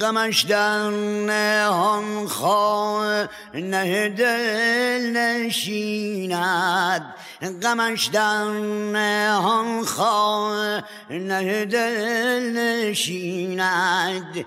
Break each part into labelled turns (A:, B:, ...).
A: غمش در نهان خواه نه دل نشیند. غمش در نهان خواه نه دل نشیند.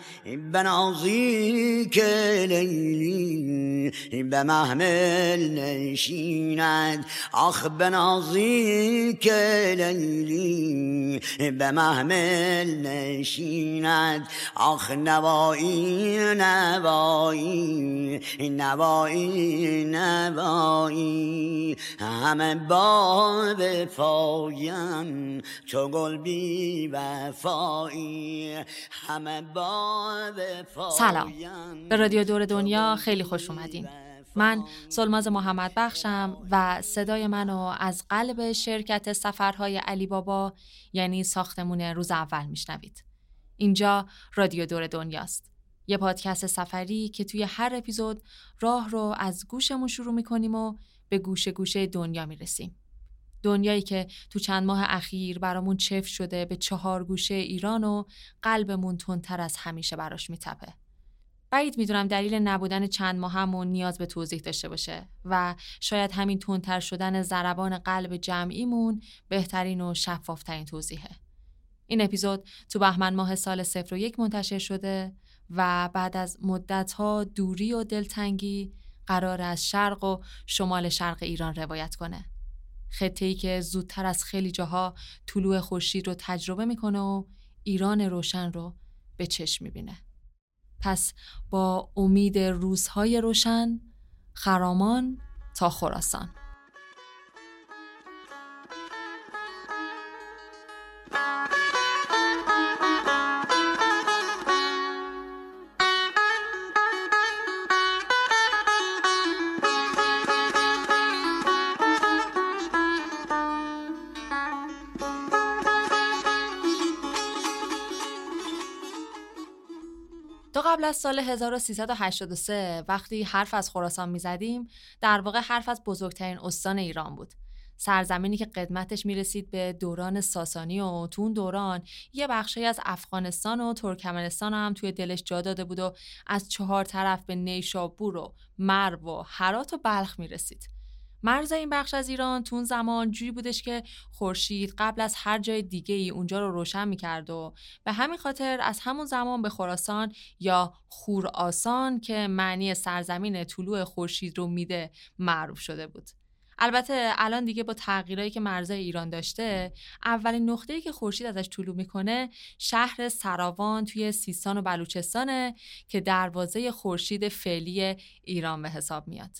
A: که لیلی به محمل نشیند. آخ بنازی که لیلی به محمل نشیند. آخ نوایی نوایی نوایی نوایی. همه با وفایم چو گل بی وفایی. همه با
B: سلام. به رادیو دور دنیا خیلی خوش اومدین. من سلماز محمد بخشم و صدای منو از قلب شرکت سفرهای علی بابا یعنی ساختمون روز اول میشنوید. اینجا رادیو دور دنیاست. یه پادکست سفری که توی هر اپیزود راه رو از گوشمون شروع می‌کنیم و به گوشه گوشه دنیا می‌رسیم. دنیایی که تو چند ماه اخیر برامون چف شده به چهار گوشه ایران و قلبمون تندتر از همیشه براش میتپه. بعید می‌دونم دلیل نبودن چند ماه همون نیاز به توضیح داشته باشه و شاید همین تندتر شدن ضربان قلب جمعیمون بهترین و شفافترین توضیحه. این اپیزود تو بهمن ماه سال صفر و یک منتشر شده و بعد از مدتها دوری و دلتنگی قرار از شرق و شمال شرق ایران روایت کنه. خطه‌ای که زودتر از خیلی جاها طلوع خورشید رو تجربه می‌کنه و ایران روشن رو به چشم می‌بینه. پس با امید روزهای روشن خرامان تا خراسان قبل از سال 1383 وقتی حرف از خراسان می‌زدیم در واقع حرف از بزرگترین استان ایران بود. سرزمینی که قدمتش می‌رسید به دوران ساسانی و تو اون دوران یه بخشی از افغانستان و ترکمنستان هم توی دلش جا داده بود و از چهار طرف به نیشابور و مرو و هرات و بلخ می‌رسید. مرز این بخش از ایران تو اون زمان جوری بودش که خورشید قبل از هر جای دیگه ای اونجا رو روشن می‌کرد و به همین خاطر از همون زمان به خراسان یا خورآسان که معنی سرزمین طلوع خورشید رو میده معروف شده بود. البته الان دیگه با تغییرایی که مرزای ایران داشته اولین نقطه‌ای که خورشید ازش طلوع می‌کنه شهر سراوان توی سیستان و بلوچستانه که دروازه خورشید فعلی ایران به حساب میاد.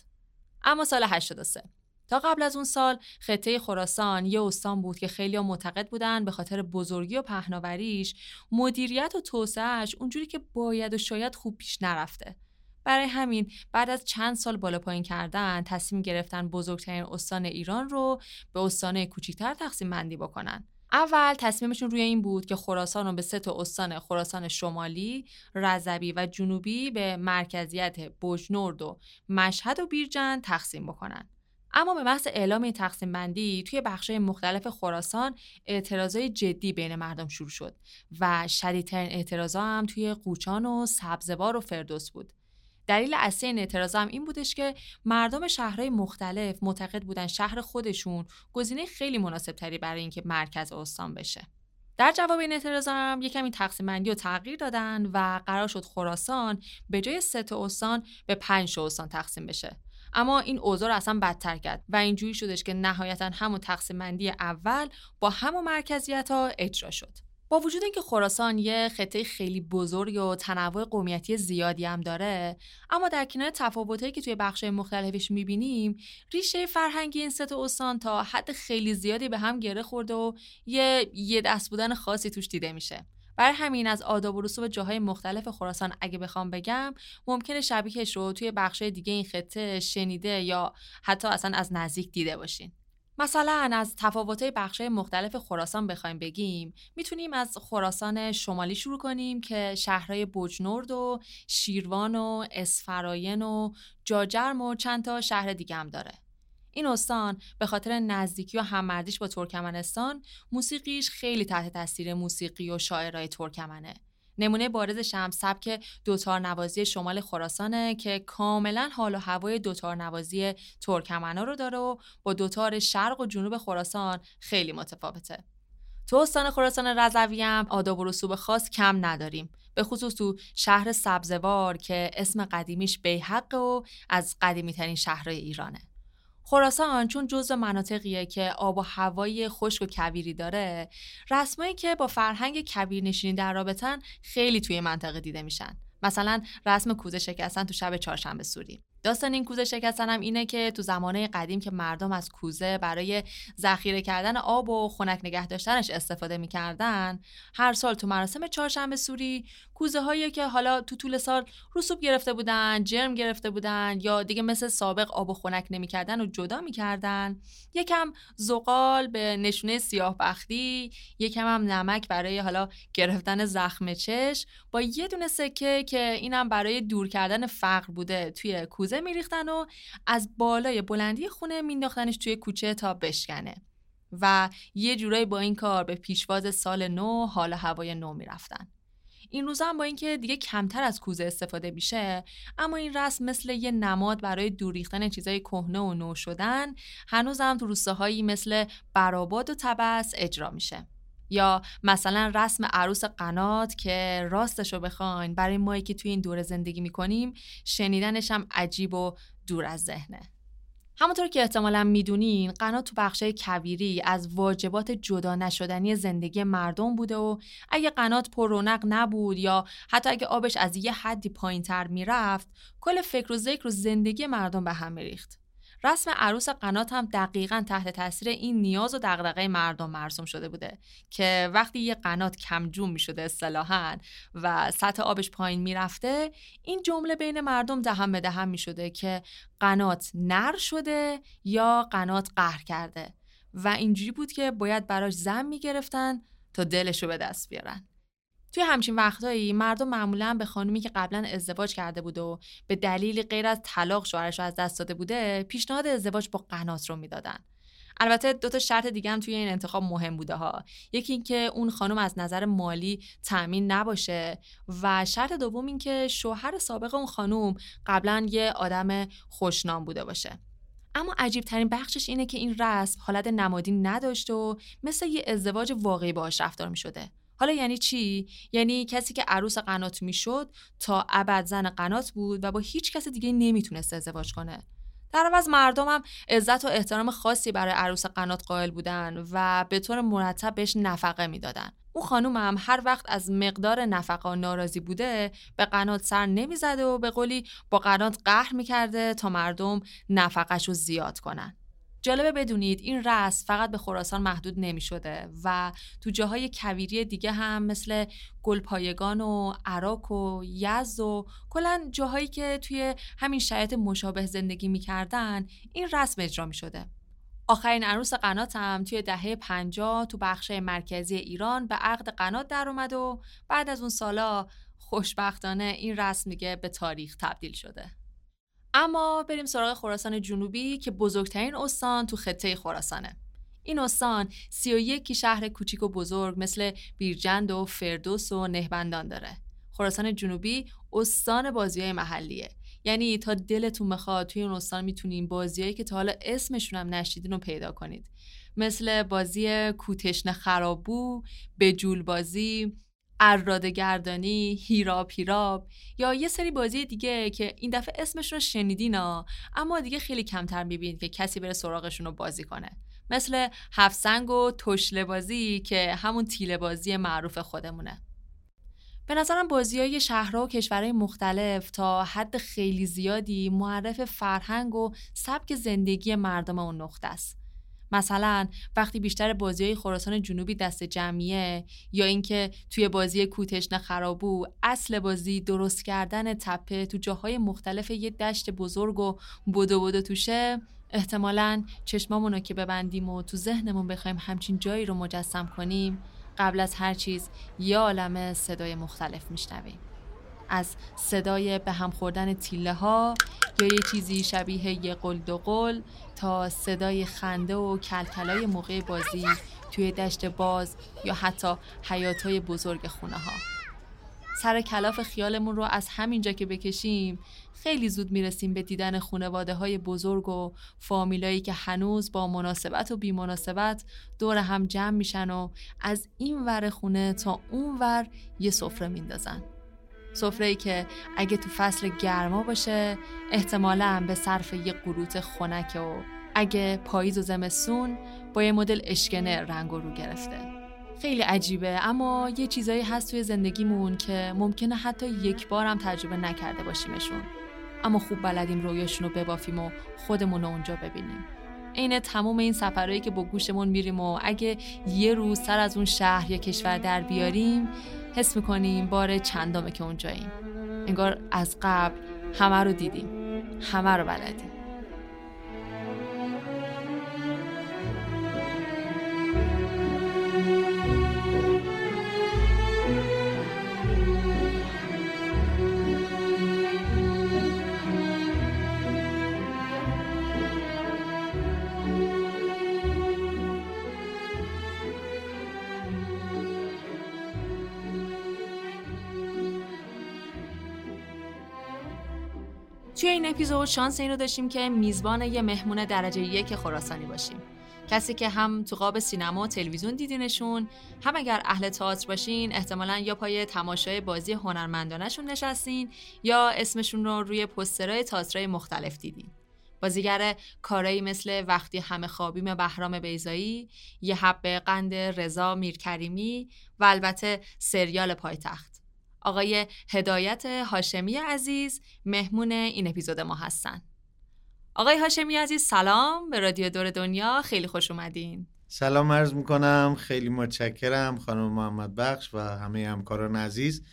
B: اما سال 83 تا قبل از اون سال خطه خراسان یه استان بود که خیلی معتقد بودن به خاطر بزرگی و پهناوریش مدیریت و توسعهش اونجوری که باید و شاید خوب پیش نرفته. برای همین بعد از چند سال بالا پایین کردن تصمیم گرفتن بزرگترین استان ایران رو به استان کوچیکتر تقسیم بندی بکنن. اول تصمیمشون روی این بود که خراسان رو به سه تا استان خراسان شمالی، رضوی و جنوبی به مرکزیت بجنورد و مشهد و بیرجند تقسیم بکنن. اما به محض اعلام این تقسیم بندی توی بخشای مختلف خراسان اعتراضای جدی بین مردم شروع شد و شدیدترین اعتراضا هم توی قوچان و سبزوار و فردوس بود. دلیل اصلی این اعتراض هم این بودش که مردم شهرهای مختلف معتقد بودن شهر خودشون گزینه خیلی مناسب تری برای اینکه مرکز استان بشه. در جواب این اعتراض هم یه کمی تقسیم بندی و تغییر دادن و قرار شد خراسان به جای سه استان به پنج استان تقسیم بشه. اما این اوضاع رو اصلا بدتر کرد و اینجوری شدش که نهایتا همون تقسیم بندی اول با همون مرکزیت ها اجرا شد. با وجود اینکه خراسان یه خطه خیلی بزرگ و تنوع قومیتی زیادی هم داره اما در کنار تفاوتایی که توی بخش مختلفش می‌بینیم ریشه فرهنگی این سه استان تا حد خیلی زیادی به هم گره خورده و یه یه دست بودن خاصی توش دیده میشه. برای همین از آداب و رسوم جاهای مختلف خراسان اگه بخوام بگم ممکنه شبیهش رو توی بخش دیگه این خطه شنیده یا حتی اصلا از نزدیک دیده باشین. مثلا از تفاوت‌های بخش‌های مختلف خراسان بخوایم بگیم می‌تونیم از خراسان شمالی شروع کنیم که شهرهای بجنورد و شیروان و اسفراین و جاجرم و چند تا شهر دیگه هم داره. این استان به خاطر نزدیکی و هممردیش با ترکمنستان موسیقیش خیلی تحت تاثیر موسیقی و شاعرای ترکمنه. نمونه بارزش هم سبک دوتار نوازی شمال خراسانه که کاملا حال و هوای دوتار نوازی ترکمنا رو داره و با دوتار شرق و جنوب خراسان خیلی متفاوته. تو استان خراسان رضوی هم آداب و رسوب خاص کم نداریم به خصوص تو شهر سبزوار که اسم قدیمیش بیحق و از قدیمی ترین شهرهای ایرانه خراسان چون جزء مناطقیه که آب و هوای خشک و کویری داره رسمایی که با فرهنگ کویر نشینی در رابطن خیلی توی منطقه دیده میشن. مثلا رسم کوزه شکستن تو شب چهارشنبه سوری. داستان این کوزه شکستن هم اینه که تو زمانه قدیم که مردم از کوزه برای ذخیره کردن آب و خنک نگه داشتنش استفاده می‌کردن هر سال تو مراسم چهارشنبه سوری کوزه هایی که حالا تو طول سال رسوب گرفته بودن جرم گرفته بودن یا دیگه مثل سابق آب و خنک نمی‌کردن و جدا می‌کردن. یکم زغال به نشونه سیاه بختی یکم هم نمک برای حالا گرفتن زخم چش. با یه دونه سکه که اینم برای دور کردن فقر بوده توی کوزه میریختن و از بالای بلندی خونه مینداختنش توی کوچه تا بشکنه و یه جورایی با این کار به پیشواز سال نو حال هوای نو می‌رفتن. این روزا هم با اینکه دیگه کمتر از کوزه استفاده میشه اما این رسم مثل یه نماد برای دور ریختن چیزای کهنه و نو شدن هنوزم تو روستاهایی مثل براباد و تبس اجرا میشه. یا مثلا رسم عروس قنات که راستش رو بخواین برای مایی که توی این دوره زندگی می‌کنیم شنیدنش هم عجیب و دور از ذهنه. همونطور که احتمالا می‌دونین قنات تو بخشای کویری از واجبات جدا نشدنی زندگی مردم بوده و اگه قنات پر رونق نبود یا حتی اگه آبش از یه حدی پایین تر می‌رفت کل فکر و ذکر و زندگی مردم به هم میریخت. رسم عروس قنات هم دقیقا تحت تاثیر این نیاز و دغدغه مردم مرسوم شده بوده که وقتی یه قنات کمجون می شده اصطلاحا و سطح آبش پایین می‌رفته این جمله بین مردم دهم به دهم می شده که قنات نر شده یا قنات قهر کرده و اینجوری بود که باید براش زن می گرفتن تا دلش رو به دست بیارن. توی همچین وقتایی مردم معمولا به خانومی که قبلا ازدواج کرده بود و به دلیل غیر از طلاق شوهرش رو از دست داده بوده پیشنهاد ازدواج با قنات رو می‌دادن. البته دو تا شرط دیگه هم توی این انتخاب مهم بوده ها. یکی اینکه اون خانم از نظر مالی تأمین نباشه و شرط دوم اینکه شوهر سابق اون خانم قبلا یه آدم خوشنام بوده باشه. اما عجیب ترین بخشش اینه که این رسم حالت نمادی نداشت و مثل یه ازدواج واقعی باهاش رفتار می شده. حالا یعنی چی؟ یعنی کسی که عروس قنات می‌شد تا ابد زن قنات بود و با هیچ کس دیگه نمی‌تونست ازدواج کنه. در عوض مردم هم عزت و احترام خاصی برای عروس قنات قائل بودن و به طور مرتب بهش نفقه می‌دادن. اون خانوم هم هر وقت از مقدار نفقه ناراضی بوده به قنات سر نمی‌زده و به قولی با قنات قهر می‌کرده تا مردم نفقش رو زیاد کنن. جالبه بدونید این رسم فقط به خراسان محدود نمی شده و تو جاهای کویری دیگه هم مثل گلپایگان و عراق و یز و کلا جاهایی که توی همین شرایط مشابه زندگی می‌کردن این رسم اجرا می شده. آخرین عروس قنات هم توی دهه 50 تو بخش مرکزی ایران به عقد قنات در اومد و بعد از اون سالا خوشبختانه این رسم دیگه به تاریخ تبدیل شده. اما بریم سراغ خراسان جنوبی که بزرگترین استان تو خطه خراسانه. این استان 31 شهر کوچیک و بزرگ مثل بیرجند و فردوس و نهبندان داره. خراسان جنوبی استان بازی های محلیه. یعنی تا دلتون بخواد توی اون استان می‌تونین بازیایی که تا حالا اسمشون هم نشیدین رو پیدا کنید. مثل بازی کوتشن خرابو، بجول بازی، اراده گردانی، هیراب هیراب یا یه سری بازی دیگه که این دفعه اسمشون رو شنیدین اما دیگه خیلی کمتر می‌بینید که کسی بره سراغشون رو بازی کنه. مثل هفسنگ و تشله بازی که همون تیله بازی معروف خودمونه. به نظرم بازی های شهرها و کشورهای مختلف تا حد خیلی زیادی معرف فرهنگ و سبک زندگی مردم اون نقطه است. مثلا وقتی بیشتر بازی خراسان جنوبی دست جمعیه یا اینکه توی بازی کوتشن خرابو اصل بازی درست کردن تپه تو جاهای مختلف یه دشت بزرگ و بدو بدو توشه احتمالا چشمامون رو که ببندیم و تو ذهنمون بخوایم همچین جایی رو مجسم کنیم قبل از هر چیز یه عالم صدای مختلف میشنویم. از صدای به هم خوردن تیله ها یا یه چیزی شبیه یه قل دو قل تا صدای خنده و کلکلای موقع بازی توی دشت باز یا حتی حیاتای بزرگ خونه ها سر کلاف خیالمون رو از همینجا که بکشیم خیلی زود می‌رسیم به دیدن خانواده های بزرگ و فامیلایی که هنوز با مناسبت و بیمناسبت دور هم جمع میشن و از این ور خونه تا اون ور یه سفره میندازن. سفره که اگه تو فصل گرما باشه احتمالا به صرف یه قروت خنک و اگه پاییز و زمستون با یه مدل اشکنه رنگ و رو گرفته. خیلی عجیبه اما یه چیزایی هست توی زندگیمون که ممکنه حتی یک بار هم تجربه نکرده باشیمشون. اما خوب بلدیم رویاشون رو ببافیم و خودمون رو اونجا ببینیم. عین تمام این سفرهایی که با گوشمون میریم و اگه یه روز سر از اون شهر یا کشور در بیاریم حس می‌کنیم بار چندامه که اونجاییم. انگار از قبل همه رو دیدیم. همه رو بلدیم. توی این اپیزود شانس این رو داشتیم که میزبان یه مهمون درجه یک خراسانی باشیم. کسی که هم تو قاب سینما و تلویزیون دیدینشون هم اگر اهل تئاتر باشین احتمالا یا پای تماشای بازی هنرمندانشون نشستین یا اسمشون رو روی پسترهای تئاترهای مختلف دیدین. بازیگر کارایی مثل وقتی همه خوابیم بهرام بیزایی یه حب قند رضا میرکریمی و البته سریال پایتخت. آقای هدایت هاشمی عزیز مهمون این اپیزود ما هستن. آقای هاشمی عزیز سلام. به رادیو دور دنیا خیلی خوش اومدین.
C: سلام عرض می‌کنم. خیلی متشکرم خانم محمد بخش و همه همکاران عزیز.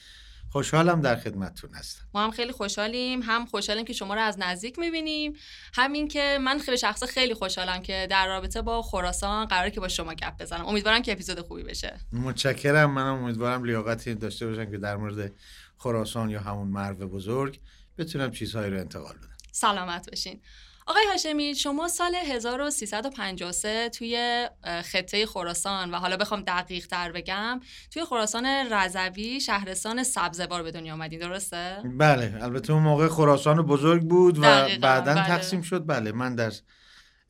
C: خوشحالم در خدمتتون هستم.
B: ما هم خیلی خوشحالیم. هم خوشحالیم که شما رو از نزدیک می‌بینیم. همین که من خیلی شخصا خیلی خوشحالم که در رابطه با خراسان قراره که با شما گپ بزنم. امیدوارم که اپیزود خوبی بشه.
C: متشکرم. منم امیدوارم لیاقتی داشته باشم که در مورد خراسان یا همون مرو بزرگ بتونم چیزهایی رو انتقال بدم.
B: سلامت بشین آقای هاشمی شما سال 1353 توی خطه خراسان و حالا بخوام دقیق تر بگم توی خراسان رضوی شهرستان سبزوار به دنیا آمدین درسته؟
C: بله البته اون موقع خراسان بزرگ بود و بعدا بله. تقسیم شد بله من در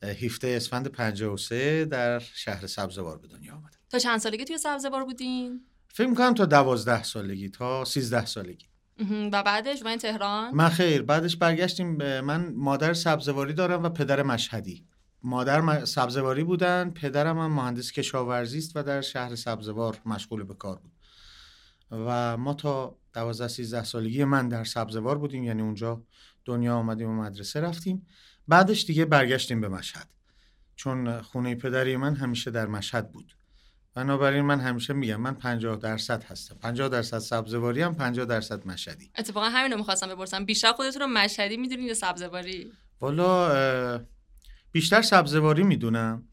C: 17 اسفند 53 در شهر سبزوار به دنیا آمدم
B: تا چند سالگی توی سبزوار بودین؟
C: فکر می‌کنم تا دوازده سالگی تا 13 سالگی
B: و بعدش من تهران.
C: من خیر. بعدش برگشتیم من مادر سبزواری دارم و پدر مشهدی. مادر سبزواری بودن پدرم هم مهندس کشاورزی است و در شهر سبزوار مشغول به کار بود. و ما تا 12 13 سالگی من در سبزوار بودیم یعنی اونجا دنیا آمدیم و مدرسه رفتیم. بعدش دیگه برگشتیم به مشهد. چون خونه پدری من همیشه در مشهد بود. بنابراین من همیشه میگم من 50 درصد هستم. 50 درصد سبزواری هم 50 درصد مشهدی.
B: اتفاقا همین رو می‌خواستم بپرسم. بیشتر خودتون رو مشهدی می‌دونین یا سبزواری؟
C: والا بیشتر سبزواری می‌دونم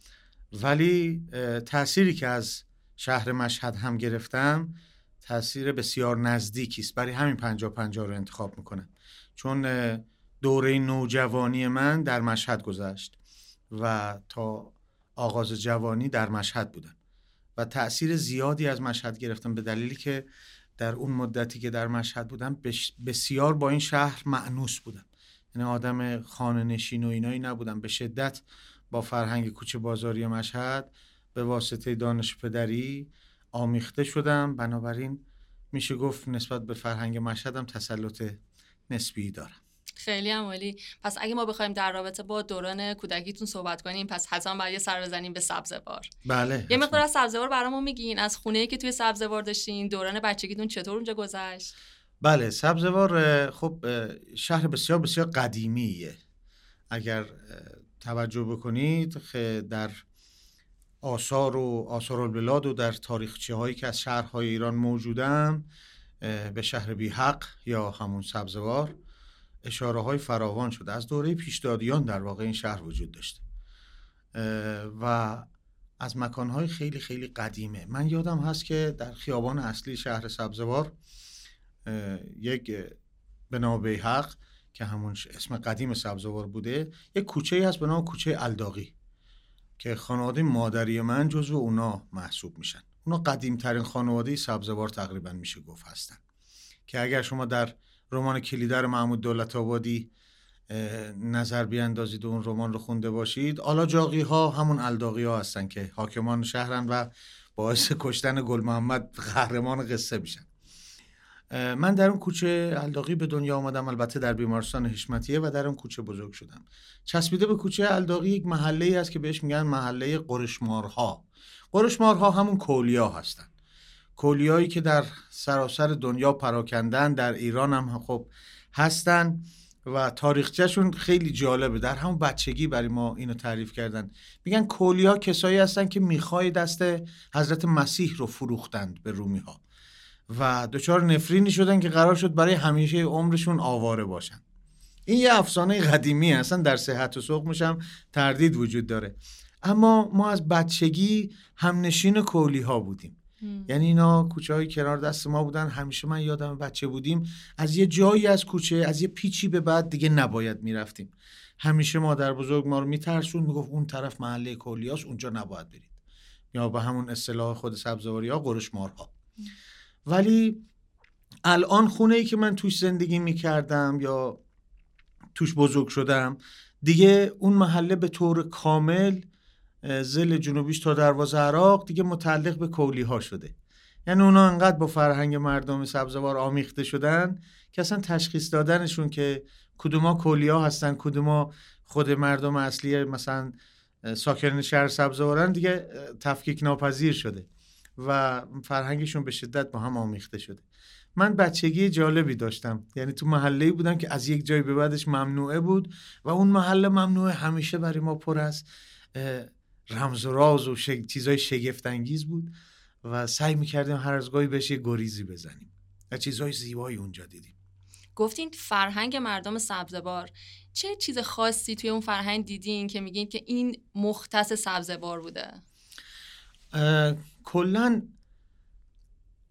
C: ولی تأثیری که از شهر مشهد هم گرفتم تاثیر بسیار نزدیکی است. برای همین 50 50 رو انتخاب می‌کنم. چون دوره نوجوانی من در مشهد گذشت و تا آغاز جوانی در مشهد بودم. و تاثیر زیادی از مشهد گرفتم به دلیلی که در اون مدتی که در مشهد بودم بسیار با این شهر معنوس بودم. یعنی آدم خانه نشین و اینایی نبودم. به شدت با فرهنگ کوچه بازاری مشهد به واسطه دانش پدری آمیخته شدم. بنابراین میشه گفت نسبت به فرهنگ مشهدم تسلط نسبی دارم.
B: خیلی عمالی پس اگه ما بخوایم در رابطه با دوران کودکیتون صحبت کنیم پس حتما باید یه سر بزنیم به سبزوار.
C: بله
B: یه مقدار از سبزوار برامون میگین. از خونه ای که توی سبزوار داشتین دوران بچگیتون چطور اونجا گذشت؟
C: بله سبزوار خب شهر بسیار بسیار قدیمیه. اگر توجه بکنید در آثار و آثار البلاد و در تاریخچه هایی که از شهرهای ایران موجودن به شهر بیحق یا همون سبزوار اشاره های فراوان شده. از دوره پیشدادیان در واقع این شهر وجود داشته و از مکانهای خیلی خیلی قدیمه. من یادم هست که در خیابان اصلی شهر سبزوار یک به بیحق که همون اسم قدیم سبزوار بوده یک کوچه هست به نام کوچه الداغی که خانواده مادری من جزو اونا محسوب میشن. اونا قدیم ترین خانواده سبزوار تقریبا میشه گفت هستن. که اگر شما در رمان کلیدر محمود دولت آبادی نظر بیاندازید و اون رمان رو خونده باشید. آلا جاقی ها همون الداقی ها هستن که حاکمان شهرن و باعث کشتن گل محمد قهرمان قصه میشن. من در اون کوچه الداقی به دنیا آمدم البته در بیمارستان حشمتیه و در اون کوچه بزرگ شدم. چسبیده به کوچه الداقی یک محله ای است که بهش میگن محله قرشمارها. قرشمارها همون کولیا هستن. کولیایی که در سراسر دنیا پراکندن در ایران هم خب هستن و تاریخچهشون خیلی جالبه. در همون بچگی برای ما اینو تعریف کردن. میگن کولیا کسایی هستن که می‌خوای دست حضرت مسیح رو فروختند به رومی ها و دچار نفرینی شدن که قرار شد برای همیشه عمرشون آواره باشن. این یه افسانه قدیمی اصلا در صحت و سقمش هم تردید وجود داره. اما ما از بچگی همنشین کولی ها بودیم. یعنی اینا کوچه های کنار دست ما بودن. همیشه من یادم بچه بودیم. از یه جایی از کوچه از یه پیچی به بعد دیگه نباید می‌رفتیم. همیشه مادر بزرگ ما رو میترسون می‌گفت اون طرف محله کولیاس اونجا نباید برید. یا به همون اصطلاح خود سبزواری ها قرش مارها ولی الان خونه ای که من توش زندگی می‌کردم یا توش بزرگ شدم دیگه اون محله به طور کامل زل جنوبیش تا دروازه عراق دیگه متعلق به کولی ها شده. یعنی اونا انقدر با فرهنگ مردم سبزوار آمیخته شدن که اصلا تشخیص دادنشون که کدوما کولیا هستن کدوما خود مردم اصلی مثلا ساکنین شهر سبزوارن دیگه تفکیک ناپذیر شده و فرهنگشون به شدت با هم آمیخته شده. من بچگی جالبی داشتم. یعنی تو محله بودم که از یک جای به بعدش ممنوعه بود و اون محله ممنوعه همیشه برای ما پر است. رمز و راز و شگ... چیزای شگفت انگیز بود و سعی می‌کردیم هر از گاهی بهش یه گریزی بزنیم و چیزهای زیبایی اونجا دیدیم.
B: گفتین فرهنگ مردم سبزبار چه چیز خاصی توی اون فرهنگ دیدین که میگین که این مختص سبزبار بوده؟
C: کلا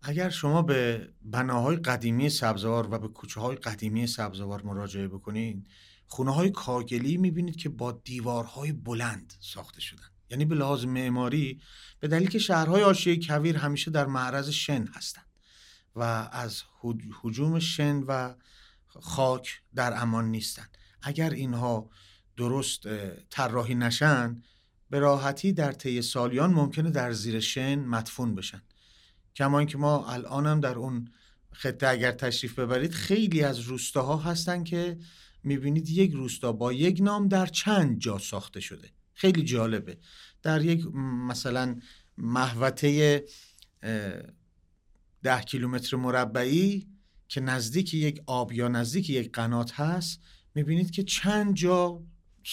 C: اگر شما به بناهای قدیمی سبزوار و به کوچه های قدیمی سبزوار مراجعه بکنید خونه های کاگلی می‌بینید که با دیوارهای بلند ساخته شدن. یعنی به لحاظ معماری به دلیل که شهرهای آشیه کویر همیشه در معرض شن هستند و از حجوم شن و خاک در امان نیستند. اگر اینها درست طراحی نشن به راحتی در طی سالیان ممکنه در زیر شن مدفون بشن. کما اینکه ما الان هم در اون خطه اگر تشریف ببرید خیلی از روستاها هستن که می‌بینید یک روستا با یک نام در چند جا ساخته شده. خیلی جالبه. در یک مثلا محوطه ده کیلومتر مربعی که نزدیک یک آب یا نزدیک یک قنات هست می‌بینید که چند جا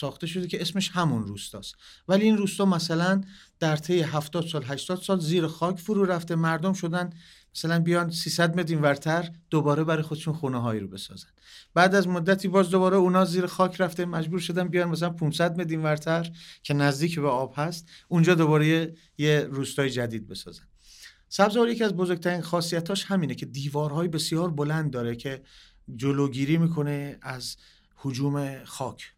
C: ساخته شده که اسمش همون روستاست. ولی این روستا مثلا در طی 70 سال 80 سال زیر خاک فرو رفته. مردم شدن مثلا بیان 300 متر ورتر دوباره برای خودشون خونه هایی رو بسازن. بعد از مدتی باز دوباره اونا زیر خاک رفته. مجبور شدن بیان مثلا 500 متر ورتر که نزدیک به آب هست اونجا دوباره یه روستای جدید بسازن. سبزوار یکی از بزرگترین خاصیتاش همینه که دیوارهای بسیار بلند داره که جلوگیری می‌کنه از حجوم خاک.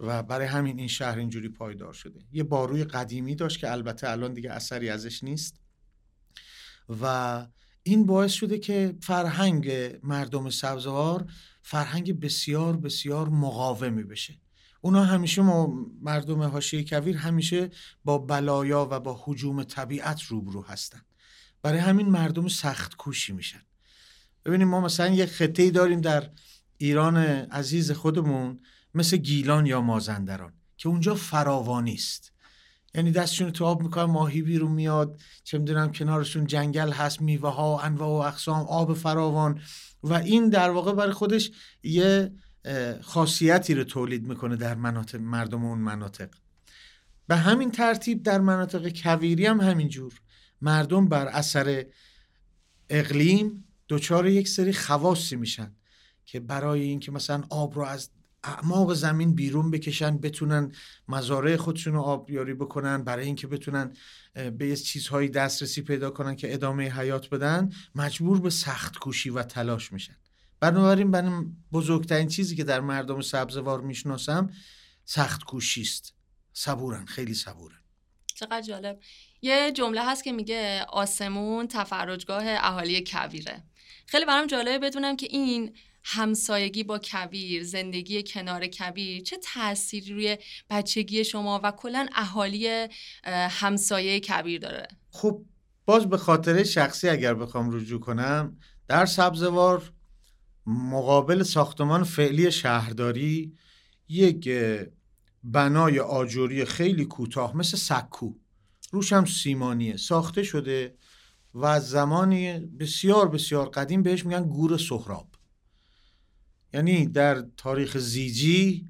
C: و برای همین این شهر اینجوری پایدار شده. یه باروی قدیمی داشت که البته الان دیگه اثری ازش نیست. و این باعث شده که فرهنگ مردم سبزوار فرهنگ بسیار بسیار مقاومی بشه. اونا همیشه ما مردم حاشیه کویر همیشه با بلایا و با حجوم طبیعت روبرو هستن. برای همین مردم سخت کوشی میشن. ببینیم ما مثلا یه خطه داریم در ایران عزیز خودمون مثل گیلان یا مازندران که اونجا فراوانی است. یعنی دستشون تو آب می‌کنن ماهی بیرون میاد چه می‌دونم کنارشون جنگل هست میوه ها انواع و اقسام آب فراوان. و این در واقع برای خودش یه خاصیتی رو تولید می‌کنه در مناطق مردم اون مناطق. به همین ترتیب در مناطق کویری هم همینجور مردم بر اثر اقلیم دچار یک سری خواصی میشن که برای اینکه مثلا آب رو از اعماق زمین بیرون بکشن بتونن مزارع خودشون رو آبیاری بکنن برای اینکه بتونن به یه چیزهایی دسترسی پیدا کنن که ادامه حیات بدن مجبور به سخت کوشی و تلاش میشن. بنابراین من بزرگترین چیزی که در مردم سبزوار می‌شناسم سخت کوشی است صبورن خیلی صبورن.
B: چقدر جالب. یه جمله هست که میگه آسمون تفرجگاه اهالی کویره. خیلی برام جالبه بدونم که این همسایگی با کبیر زندگی کنار کبیر چه تأثیری روی بچگی شما و کلا اهالی همسایه کبیر داره؟
C: خب باز به خاطر شخصی اگر بخوام رجوع کنم در سبزوار مقابل ساختمان فعلی شهرداری یک بنای آجوری خیلی کوتاه مثل سکو. روش هم سیمانیه ساخته شده و زمانی بسیار بسیار قدیم بهش میگن گور سهراب. یعنی در تاریخ زیجی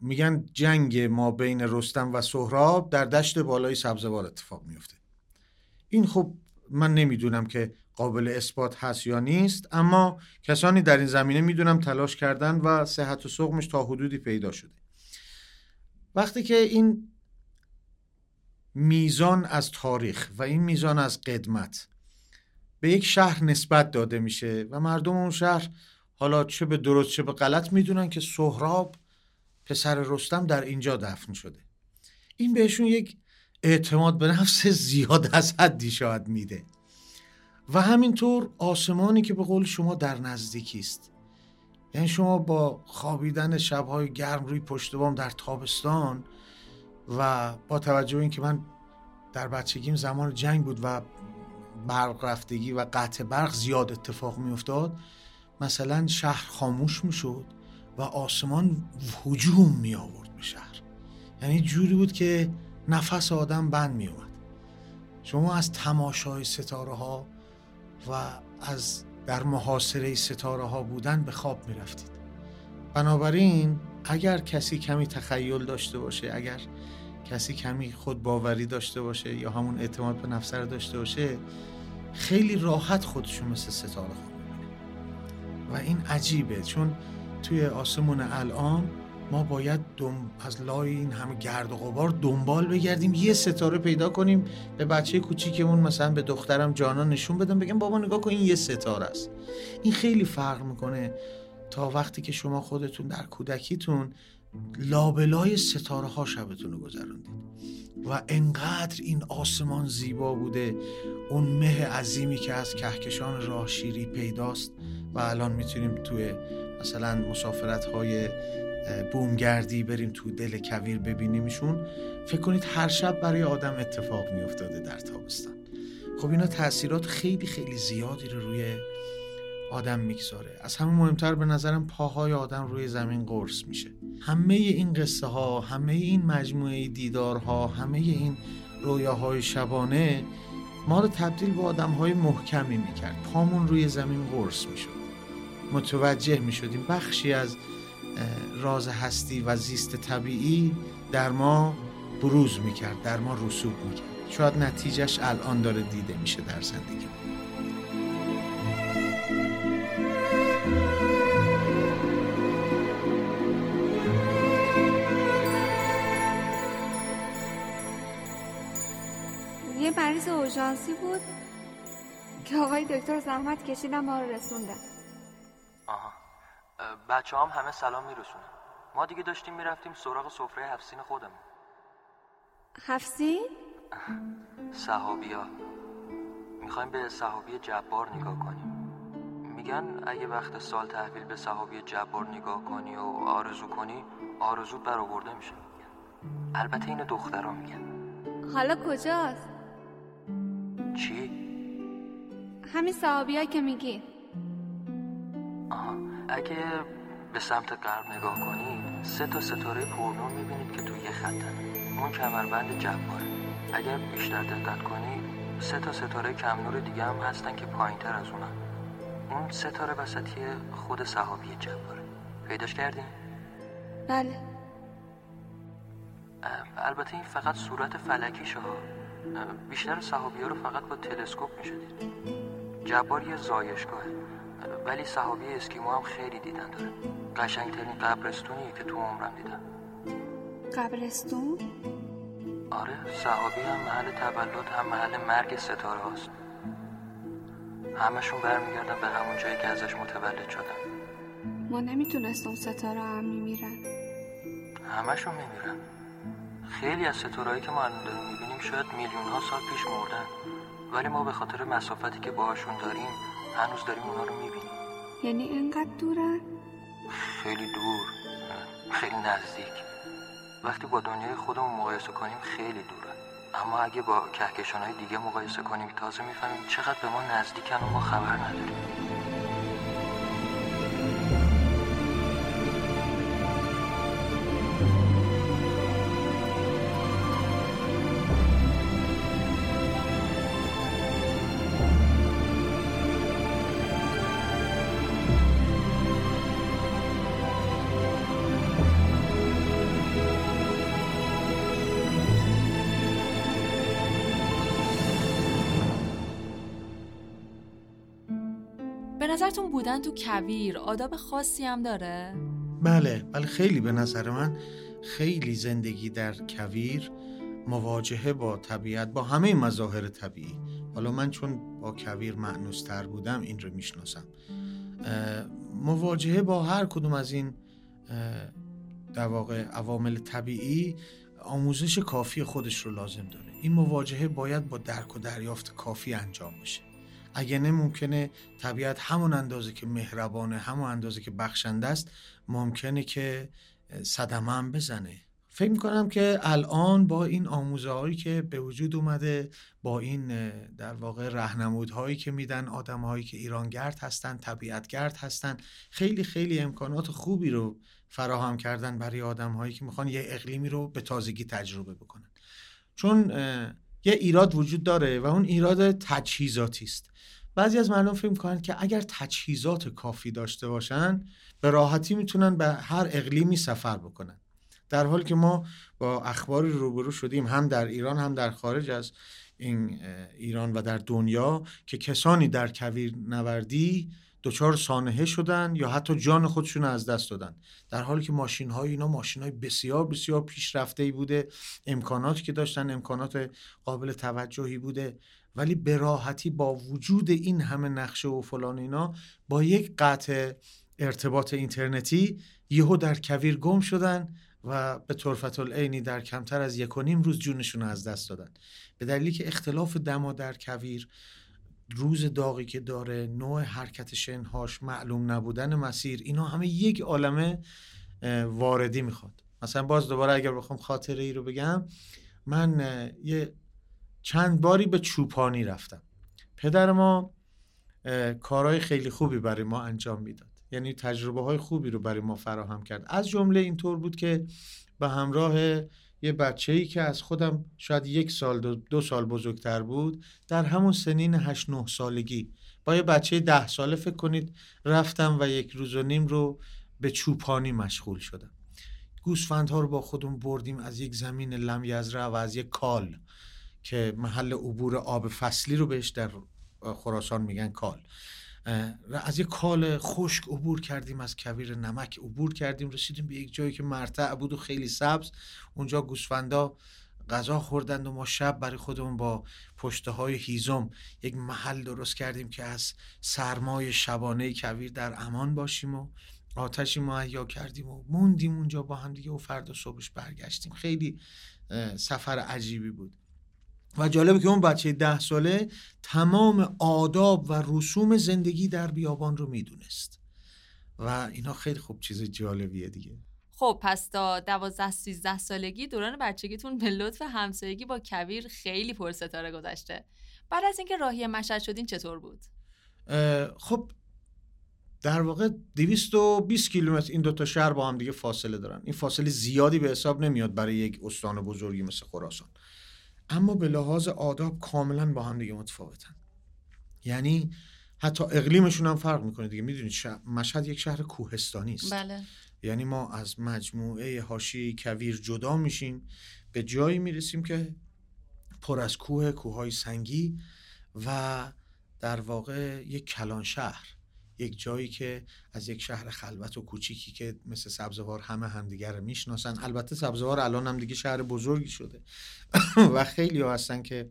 C: میگن جنگ ما بین رستم و سهراب در دشت بالای سبزوار اتفاق میفته. این خب من نمی‌دونم که قابل اثبات هست یا نیست اما کسانی در این زمینه می‌دونم تلاش کردن و صحت و سقمش تا حدودی پیدا شده. وقتی که این میزان از تاریخ و این میزان از قدمت به یک شهر نسبت داده میشه و مردم اون شهر حالا چه به درست چه به غلط می‌دونن که سهراب پسر رستم در اینجا دفن شده. این بهشون یک اعتماد به نفس زیاد از حدی شاید میده. و همینطور آسمانی که به قول شما در نزدیکی است. یعنی شما با خوابیدن شبهای گرم روی پشت بام در تابستان و با توجه اینکه من در بچگیم زمان جنگ بود و برق رفتگی و قطع برق زیاد اتفاق می افتاد مثلا شهر خاموش می شد و آسمان هجوم می آورد به شهر. یعنی جوری بود که نفس آدم بند می اومد شما از تماشای ستاره ها و از در محاصره ستاره ها بودن به خواب می رفتید بنابراین اگر کسی کمی تخیل داشته باشه اگر کسی کمی خود باوری داشته باشه یا همون اعتماد به نفس داشته باشه خیلی راحت خودشون مثل ستاره خواب و این عجیبه چون توی آسمون الان ما باید دم... از لای این همه گرد و غبار دنبال بگردیم یه ستاره پیدا کنیم به بچه کوچیکمون مثلا به دخترم جانا نشون بدم بگم بابا نگاه کن این یه ستاره است. این خیلی فرق می‌کنه تا وقتی که شما خودتون در کودکیتون لابلای ستاره ها شبتون رو گذروندید. و انقدر این آسمان زیبا بوده اون مه عظیمی که از کهکشان راه شیری پیداست. و الان می‌تونیم توی مثلا مسافرت های بومگردی بریم تو دل کویر ببینیمشون. فکر کنید هر شب برای آدم اتفاق میافتاده در تابستان. خب اینا تاثیرات خیلی خیلی زیادی رو روی آدم می‌گذاره. از همه مهمتر به نظرم پاهای آدم روی زمین قرص میشه. همه این قصه ها همه این مجموعه دیدارها همه این رویاهای شبانه ما رو تبدیل به آدم های محکمی می‌کرد. پامون روی زمین قرص می‌شد. متوجه می‌شدیم. بخشی از راز هستی و زیست طبیعی در ما بروز می‌کرد در ما رسوب می‌کرد. شاید نتیجهش الان داره دیده میشه در زندگی
D: یه مریض اوژانسی بود که آقای دکتر زحمت کشیدن ما رو رسوندن.
E: آها. بچه هم همه سلام میرسونن. ما دیگه داشتیم می‌رفتیم سراغ سفره هفسین خودمون.
D: هفسین؟
E: صحابیا. می‌خوایم به صحابی جبار نگاه کنیم. میگن اگه وقت سال تحویل به صحابی جبار نگاه کنی و آرزو کنی آرزو برآورده میشه. البته این دخترها میگن.
D: حالا کجاست؟
E: چی؟
D: همین صحابی که میگی
E: آها اگه به سمت غرب نگاه کنید سه تا ستاره پرنور می‌بینید که توی یه خطن اون کمربند جباره اگر بیشتر دقت کنید سه تا ستاره کم نور دیگه هم هستن که پایین تر از اونن. اون ستاره وسطی خود صحابی جباره. پیداش کردیم؟
D: بله.
E: البته این فقط صورت فلکیشه ها. بیشتر صحابی ها رو فقط با تلسکوپ می‌شدید جبار یه زایشگاهه. ولی صحابی اسکیمو هم خیلی دیدن داره. قشنگترین قبرستونی که تو عمرم دیدم.
D: قبرستون؟
E: آره صحابی هم محل تولد هم محل مرگ ستاره هاست. همشون برمیگردن به همون جایی که ازش متولد شدن.
D: ما نمی‌تونستم ستاره هم میمیرن.
E: همشون میمیرن. خیلی از ستارهایی که ما الان داریم می‌بینیم شاید میلیون ها سال پیش مردن. ولی ما به خاطر مسافتی که باهاشون داریم هنوز داریم اونا رو می‌بینیم.
D: یعنی اینقدر دورن؟
E: خیلی دور. خیلی نزدیک. وقتی با دنیای خودمون مقایسه کنیم خیلی دوره اما اگه با کهکشان های دیگه مقایسه کنیم تازه می‌فهمیم چقدر به ما نزدیکن و ما خبر نداریم.
B: نظرتون بودن تو کویر آداب خاصی هم داره؟
C: بله بله خیلی به نظر من خیلی زندگی در کویر مواجهه با طبیعت با همه مظاهر طبیعی. حالا من چون با کویر معنوستر بودم این رو می‌شناسم. مواجهه با هر کدوم از این در واقع عوامل طبیعی آموزش کافی خودش رو لازم داره. این مواجهه باید با درک و دریافت کافی انجام بشه. اگه نه ممکنه طبیعت همون اندازه که مهربانه همون اندازه که بخشنده است ممکنه که صدمه هم بزنه. فکر می‌کنم که الان با این آموزه هایی که به وجود اومده با این در واقع رهنمودهایی که میدن آدم هایی که ایرانگرد هستن طبیعتگرد هستن خیلی خیلی امکانات خوبی رو فراهم کردن برای آدم هایی که می‌خوان یه اقلیمی رو به تازگی تجربه بکنن. چون یه ایراد وجود داره و اون ایراد تجهیزاتی است. بعضی از مردم فکر می‌کنن که اگر تجهیزات کافی داشته باشن به راحتی می‌تونن به هر اقلیمی سفر بکنن. در حالی که ما با اخباری روبرو شدیم هم در ایران هم در خارج از این ایران و در دنیا که کسانی در کویر نوردی دچار سانحه شدن یا حتی جان خودشون از دست دادن. در حالی که ماشین های اینا ماشین های بسیار بسیار پیشرفته ای بوده. امکاناتی که داشتن امکانات قابل توجهی بوده. ولی به راحتی با وجود این همه نقشه و فلان اینا با یک قطع ارتباط اینترنتی یهو در کویر گم شدن و به طرفت العینی در کمتر از یک و نیم روز جونشون از دست دادن. به دلیلی که اختلاف دما در کویر روز داغی که داره نوع حرکت شنهاش معلوم نبودن مسیر اینا همه یک عالمه واردی می‌خواد. مثلا باز دوباره اگر بخوام خاطره ای رو بگم من یه چند باری به چوپانی رفتم. پدر ما کارهای خیلی خوبی برای ما انجام می‌داد. یعنی تجربه های خوبی رو برای ما فراهم کرد. از جمله اینطور بود که به همراه یه بچه ای که از خودم شاید یک سال دو, دو سال بزرگتر بود در همون سنین هشت نه سالگی با یه بچه ده ساله فکر کنید رفتم و یک روز و نیم رو به چوپانی مشغول شدم. گوسفندها رو با خودمون بردیم از یک زمین لمیزره و از یک کال. که محل عبور آب فصلی رو بهش در خراسان میگن کال. از یک کال خشک عبور کردیم از کویر نمک عبور کردیم رسیدیم به یک جایی که مرتع بود و خیلی سبز. اونجا گوسفندا غذا خوردند و ما شب برای خودمون با پشته های هیزم یک محل درست کردیم که از سرمای شبانه کویر در امان باشیم و آتشی مهیا کردیم و موندیم اونجا با هم دیگه و فردا صبحش برگشتیم. خیلی سفر عجیبی بود. و جالبه که اون بچه ده ساله تمام آداب و رسوم زندگی در بیابان رو می‌دونست. و اینا خیلی خوب چیز جالبیه دیگه.
B: خب پس تا دوازده سیزده سالگی دوران بچگیتون به لطف همسایگی با کویر خیلی پرستاره گذشته. بعد از اینکه راهی مشهد شدین چطور بود؟
C: خب در واقع 220 کیلومتر این دوتا شهر با هم دیگه فاصله دارن. این فاصله زیادی به حساب نمیاد برای یک استان بزرگی مثل خراسان. اما به لحاظ آداب کاملا با هم دیگه متفاوتن. یعنی حتی اقلیمشون هم فرق می‌کنه دیگه. می‌دونید مشهد یک شهر کوهستانی است.
B: بله.
C: یعنی ما از مجموعه حاشیه کویر جدا میشیم. به جایی می‌رسیم که پر از کوه کوههای سنگی و در واقع یک کلان شهر یک جایی که از یک شهر خلوت و کوچیکی که مثل سبزوار همه همدیگر رو می‌شناسن. البته سبزوار الان هم دیگه شهر بزرگی شده. و خیلی ها هستن که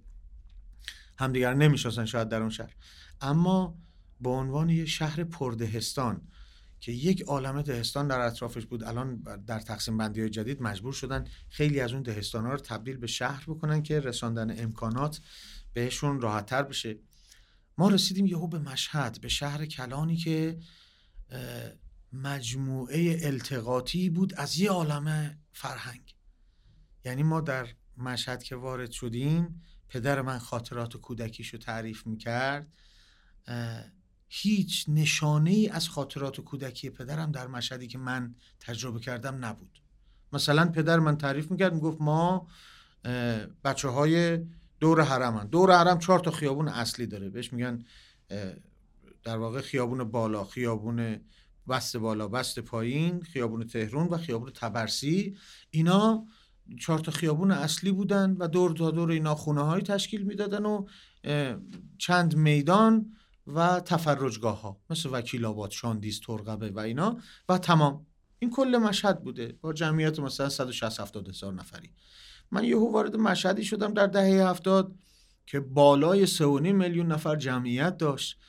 C: همدیگر نمی‌شناسن شاید در اون شهر. اما به عنوان یه شهر پردهستان که یک عالمه دهستان در اطرافش بود الان در تقسیم بندی های جدید مجبور شدن خیلی از اون دهستان ها رو تبدیل به شهر بکنن که رساندن امکانات بهشون راحتتر بشه. ما رسیدیم یهو به مشهد به شهر کلانی که مجموعه التقاطی بود از یه عالم فرهنگ. یعنی ما در مشهد که وارد شدیم پدر من خاطرات کودکیش رو تعریف می‌کرد هیچ نشانه ای از خاطرات کودکی پدرم در مشهدی که من تجربه کردم نبود. مثلا پدر من تعریف می‌کرد می‌گفت ما بچه های دور حرمن. دور حرم چهار تا خیابون اصلی داره. بهش میگن در واقع خیابون بالا خیابون بست بالا بست پایین خیابون تهرون و خیابون تبرسی. اینا چهار تا خیابون اصلی بودن و دور تا دور اینا خونه های تشکیل می‌دادن و چند میدان و تفرجگاه ها مثل وکیل آباد شاندیز ترقبه و اینا. و تمام. این کل مشهد بوده. با جمعیت مثلا 160 70 هزار نفری. من یهو وارد مشهدی شدم در دهه هفتاد که بالای 3.5 میلیون نفر جمعیت داشت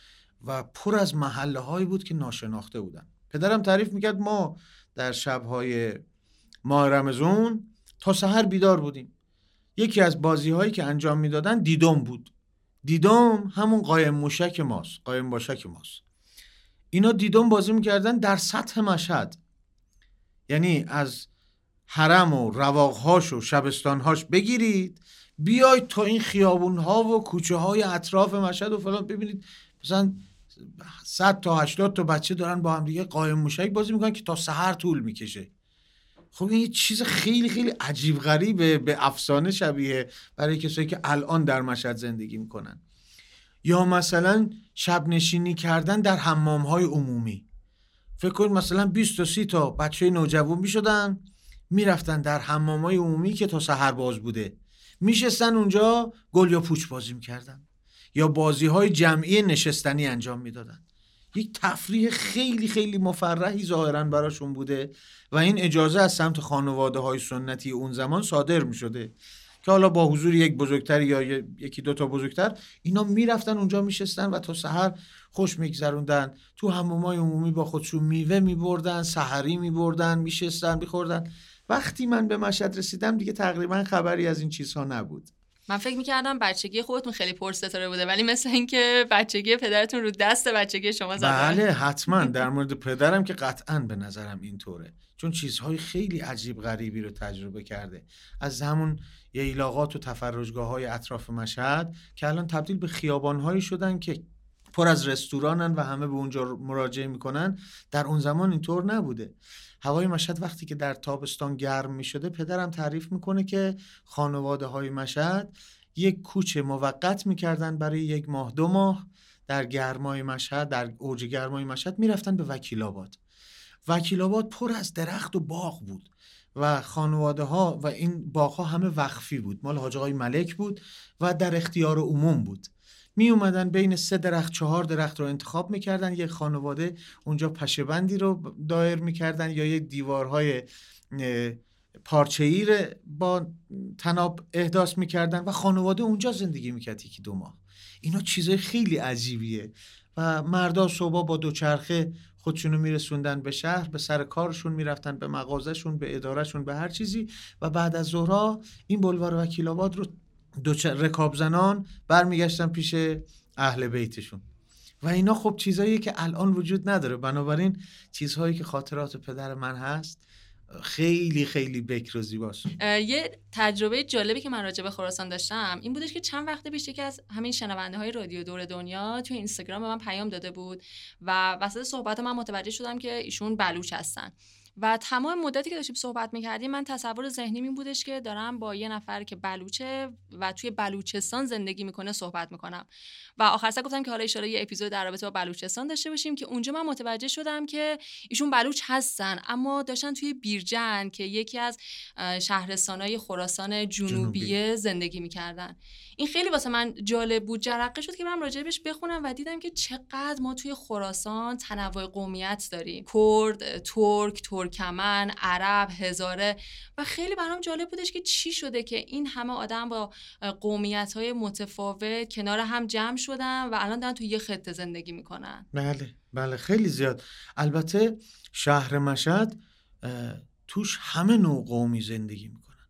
C: و پر از محله هایی بود که ناشناخته بودن. پدرم تعریف می‌کرد ما در شبهای ماه رمزون تا سحر بیدار بودیم. یکی از بازی هایی که انجام می‌دادن دیدم بود. دیدم همون قایم موشک ماست قایم باشک ماست. اینا دیدم بازی می‌کردن در سطح مشهد. یعنی از حرم و رواقهاش و شبستانهاش بگیرید. بیاید تا این خیابون ها و کوچه های اطراف مشهد و فلان. ببینید مثلا 100 تا 80 تا بچه دارن با هم دیگه قایم موشک بازی می‌کنن که تا سحر طول می‌کشه. خب این یه چیز خیلی خیلی عجیب غریبه به افسانه شبیه برای کسایی که الان در مشهد زندگی می‌کنن. یا مثلا شب نشینی کردن در حمام های عمومی. فکر کنید مثلا 20 تا 30 تا بچه نوجوان می‌شدن. می‌رفتن در حمام های عمومی که تا سحر باز بوده. میشستن اونجا گل یا پوچ بازی می‌کردن. یا بازی های جمعی نشستنی انجام می‌دادن. یک تفریح خیلی خیلی مفرحی ظاهرا براشون بوده و این اجازه از سمت خانواده های سنتی اون زمان صادر می شده که حالا با حضور یک بزرگتر یا یکی دو تا بزرگتر اینا می‌رفتن اونجا میشستن و تا سحر خوش میگذروندن. تو همومای عمومی با خودشون میوه میبردن سحری میبردن میشستن میخوردن. وقتی من به مشهد رسیدم دیگه تقریبا خبری از این چیزها نبود.
B: من فکر می‌کردم بچگی خودتون خیلی پرستاره بوده ولی مثل اینکه بچگی پدرتون رو دست بچگی شما زده.
C: بله حتما. در مورد پدرم که قطعا به نظرم اینطوره. چون چیزهای خیلی عجیب غریبی رو تجربه کرده. از همون ییلاقات و تفرجگاه های اطراف مشهد که الان تبدیل به خیابانهایی شدن که پر از رستورانن و همه به اونجا مراجعه می‌کنن در اون زمان اینطور نبوده. هوای مشهد وقتی که در تابستان گرم می شده پدرم تعریف می‌کنه که خانواده های مشهد یک کوچه موقت می‌کردن برای یک ماه دو ماه در گرمای مشهد در اوج گرمای مشهد می‌رفتن به وکیل آباد. وکیل آباد پر از درخت و باغ بود و خانواده ها و این باغ ها همه وقفی بود. مال حاج ملک بود و در اختیار عموم بود. می اومدن بین سه درخت چهار درخت رو انتخاب می‌کردن. یک خانواده اونجا پشهبندی رو دایر می‌کردن یا یک دیوارهای پارچه با تناب احداث می‌کردن و خانواده اونجا زندگی می‌کرد یکی دو ماه. اینا چیزای خیلی عجیبیه و مردا صبح با دوچرخه خودشونو میرسوندن به شهر به سر کارشون می‌رفتن به مغازهشون به ادارهشون به هر چیزی. و بعد از ظهرها این بلوار وکیل آباد رو دو رکاب زنان برمیگشتن پیش اهل بیتشون. و اینا خب چیزهایی که الان وجود نداره. بنابراین چیزهایی که خاطرات پدر من هست خیلی خیلی بکر و زیباست.
B: یه تجربه جالبی که من راجع به خراسان داشتم این بودش که چند وقت پیش یکی از همین شنونده های رادیو دور دنیا توی اینستاگرام به من پیام داده بود و وسط صحبت من متوجه شدم که ایشون بلوچ هستن. و تمام مدتی که داشتیم صحبت می‌کردیم من تصور ذهنی این بودش که دارم با یه نفر که بلوچه و توی بلوچستان زندگی می‌کنه صحبت می‌کنم. و آخر سر گفتم که حالا اشاره یه اپیزود در رابطه با بلوچستان داشته باشیم که اونجا من متوجه شدم که ایشون بلوچ هستن اما داشتن توی بیرجن که یکی از شهرستانهای خراسان جنوبی زندگی می‌کردن. این خیلی واسه من جالب بود. جرقه شد که من راجبش بخونم و دیدم که چقدر ما توی خراسان تنوع قومیت داریم. کرد ترک ترکمن عرب هزاره. و خیلی برام جالب بودش که چی شده که این همه آدم با قومیت های متفاوت کنار هم جمع شدن و الان دارن توی یه خطه زندگی می‌کنن.
C: بله بله خیلی زیاد. البته شهر مشهد توش همه نوع قومی زندگی می‌کنن.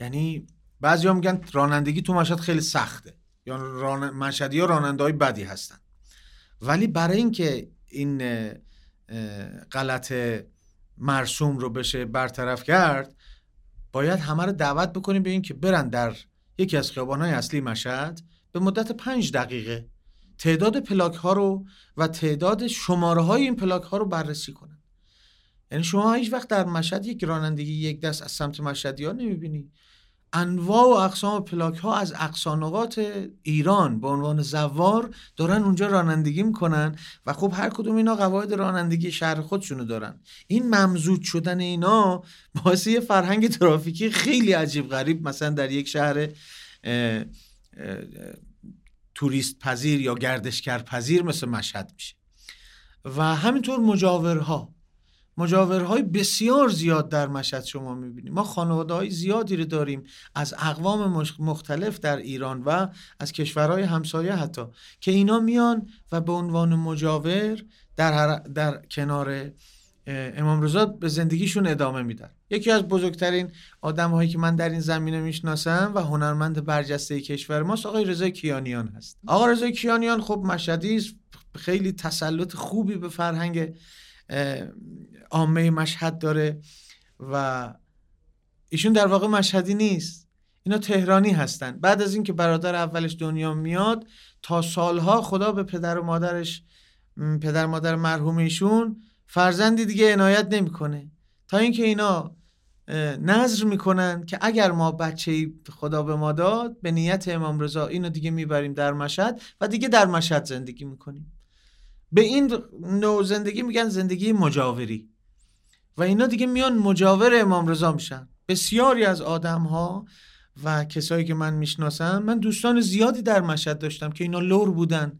C: یعنی بعضی میگن رانندگی تو مشهد خیلی سخته. یا ران... مشهدی ها راننده های بدی هستن. ولی برای اینکه این غلط مرسوم رو بشه برطرف کرد باید همه رو دعوت بکنیم به اینکه برن در یکی از های اصلی مشهد به مدت پنج دقیقه تعداد پلاک ها رو و تعداد شماره های این پلاک ها رو بررسی کنن. یعنی شما هیچ وقت در مشهد یک رانندگی یک دست از سمت مشهدی ها نمی‌بینی. انواع و اقسام پلاک ها از اقصانقات ایران به عنوان زوار دارن اونجا رانندگی می‌کنن و خب هر کدوم اینا قواعد رانندگی شهر خودشونو دارن. این ممزود شدن اینا باعث یه فرهنگ ترافیکی خیلی عجیب غریب مثلا در یک شهر توریست پذیر یا گردشگر پذیر مثل مشهد میشه. و همینطور مجاورها. مجاورهای بسیار زیاد در مشهد شما می‌بینیم. ما خانواده های زیادی رو داریم از اقوام مختلف در ایران و از کشورهای همسایه حتی که اینا میان و به عنوان مجاور در, در کنار امام رضا به زندگیشون ادامه میدن. یکی از بزرگترین آدم هایی که من در این زمینه می‌شناسم و هنرمند برجسته کشور ماست آقای رضا کیانیان هست. آقای رضا کیانیان خب مشهدی خیلی تسلط خوبی به فرهنگ عامه مشهد داره و ایشون در واقع مشهدی نیست. اینا تهرانی هستن. بعد از اینکه برادر اولش دنیا میاد تا سالها خدا به پدر و مادرش پدر مادر مرحوم ایشون فرزندی دیگه عنایت نمی‌کنه. تا اینکه اینا نظر می‌کنن که اگر ما بچه خدا به ما داد به نیت امام رضا اینو دیگه می‌بریم در مشهد و دیگه در مشهد زندگی می‌کنیم. به این نوع زندگی میگن زندگی مجاوری. و اینا دیگه میان مجاور امام رضا میشن. بسیاری از آدم ها و کسایی که من می‌شناسم من دوستان زیادی در مشهد داشتم که اینا لور بودن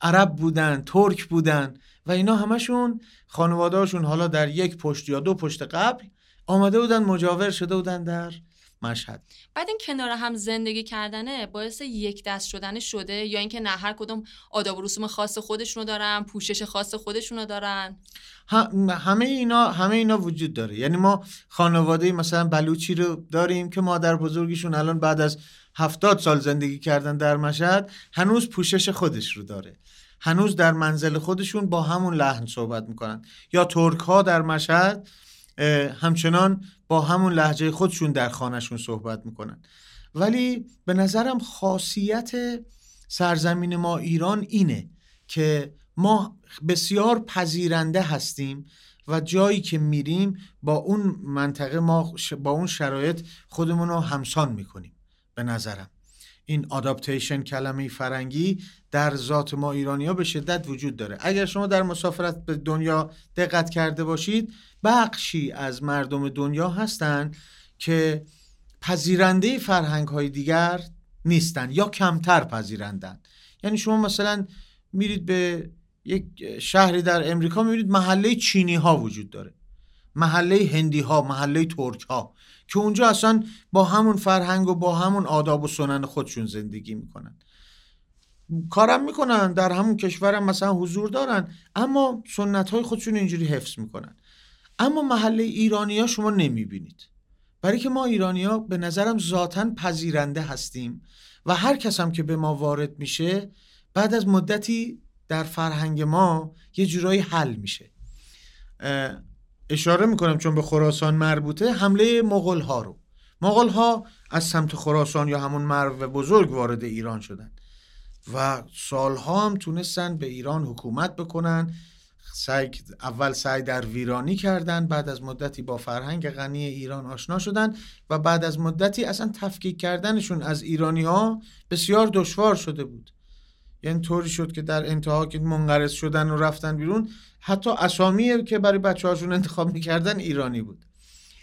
C: عرب بودن ترک بودن و اینا همشون خانوادهاشون حالا در یک پشت یا دو پشت قبل آمده بودن مجاور شده بودن در مشهد.
B: بعد این کنار هم زندگی کردنه باعث یک دست شدن شده یا اینکه نه هر کدوم آداب و رسوم خاص خودشونو دارن پوشش خاص خودشونو دارن.
C: همه اینا همه اینا وجود داره. یعنی ما خانواده مثلا بلوچی رو داریم که مادر بزرگیشون الان بعد از هفتاد سال زندگی کردن در مشهد هنوز پوشش خودش رو داره. هنوز در منزل خودشون با همون لحن صحبت می‌کنن. یا ترک ها در مشهد همچنان با همون لحجه خودشون در خانهشون صحبت می‌کنن. ولی به نظرم خاصیت سرزمین ما ایران اینه که ما بسیار پذیرنده هستیم و جایی که میریم با اون منطقه ما با اون شرایط خودمون رو همسان می‌کنیم. به نظرم. این آداپتیشن کلمه فرنگی در ذات ما ایرانی ها به شدت وجود داره. اگر شما در مسافرت به دنیا دقت کرده باشید بخشی از مردم دنیا هستند که پذیرنده فرهنگ های دیگر نیستن یا کمتر پذیرندن. یعنی شما مثلا میرید به یک شهری در امریکا می‌بینید محله چینی ها وجود داره. محله هندی ها محله ترک ها که اونجا اصلا با همون فرهنگ و با همون آداب و سنن خودشون زندگی می‌کنن. کارم می‌کنن در همون کشورم مثلا حضور دارن اما سنت های خودشون اینجوری حفظ می‌کنن. اما محله ایرانی ها شما نمی‌بینید. برای که ما ایرانی ها به نظرم ذاتا پذیرنده هستیم و هر کس هم که به ما وارد میشه بعد از مدتی در فرهنگ ما یه جورایی حل میشه. اشاره می‌کنم چون به خراسان مربوطه حمله مغول ها رو. مغول ها از سمت خراسان یا همون مرو بزرگ وارد ایران شدن. و سالها هم تونستن به ایران حکومت بکنن. سعی اول سعی در ویرانی کردن بعد از مدتی با فرهنگ غنی ایران آشنا شدن و بعد از مدتی اصلا تفکیک کردنشون از ایرانی ها بسیار دشوار شده بود. یعنی طوری شد که در انتها که منقرض شدن و رفتن بیرون حتی اسامی که برای بچه هاشون انتخاب می‌کردن ایرانی بود.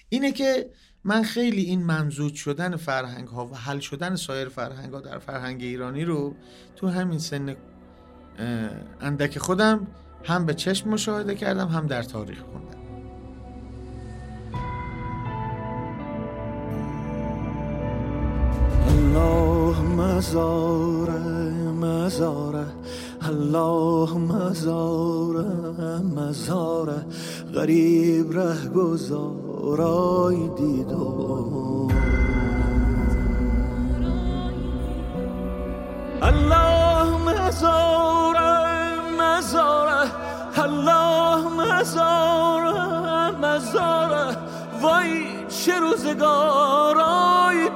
C: اینه که من خیلی این ممزود شدن فرهنگ ها و حل شدن سایر فرهنگ ها در فرهنگ ایرانی رو تو همین سن اندک خودم هم به چشم مشاهده کردم هم در تاریخ خوندم. مزاره مزاره. الله مزاره مزاره غریب ره گذارای دیدم
F: مزاره مزاره الله مزاره مزاره وای چه روزگارای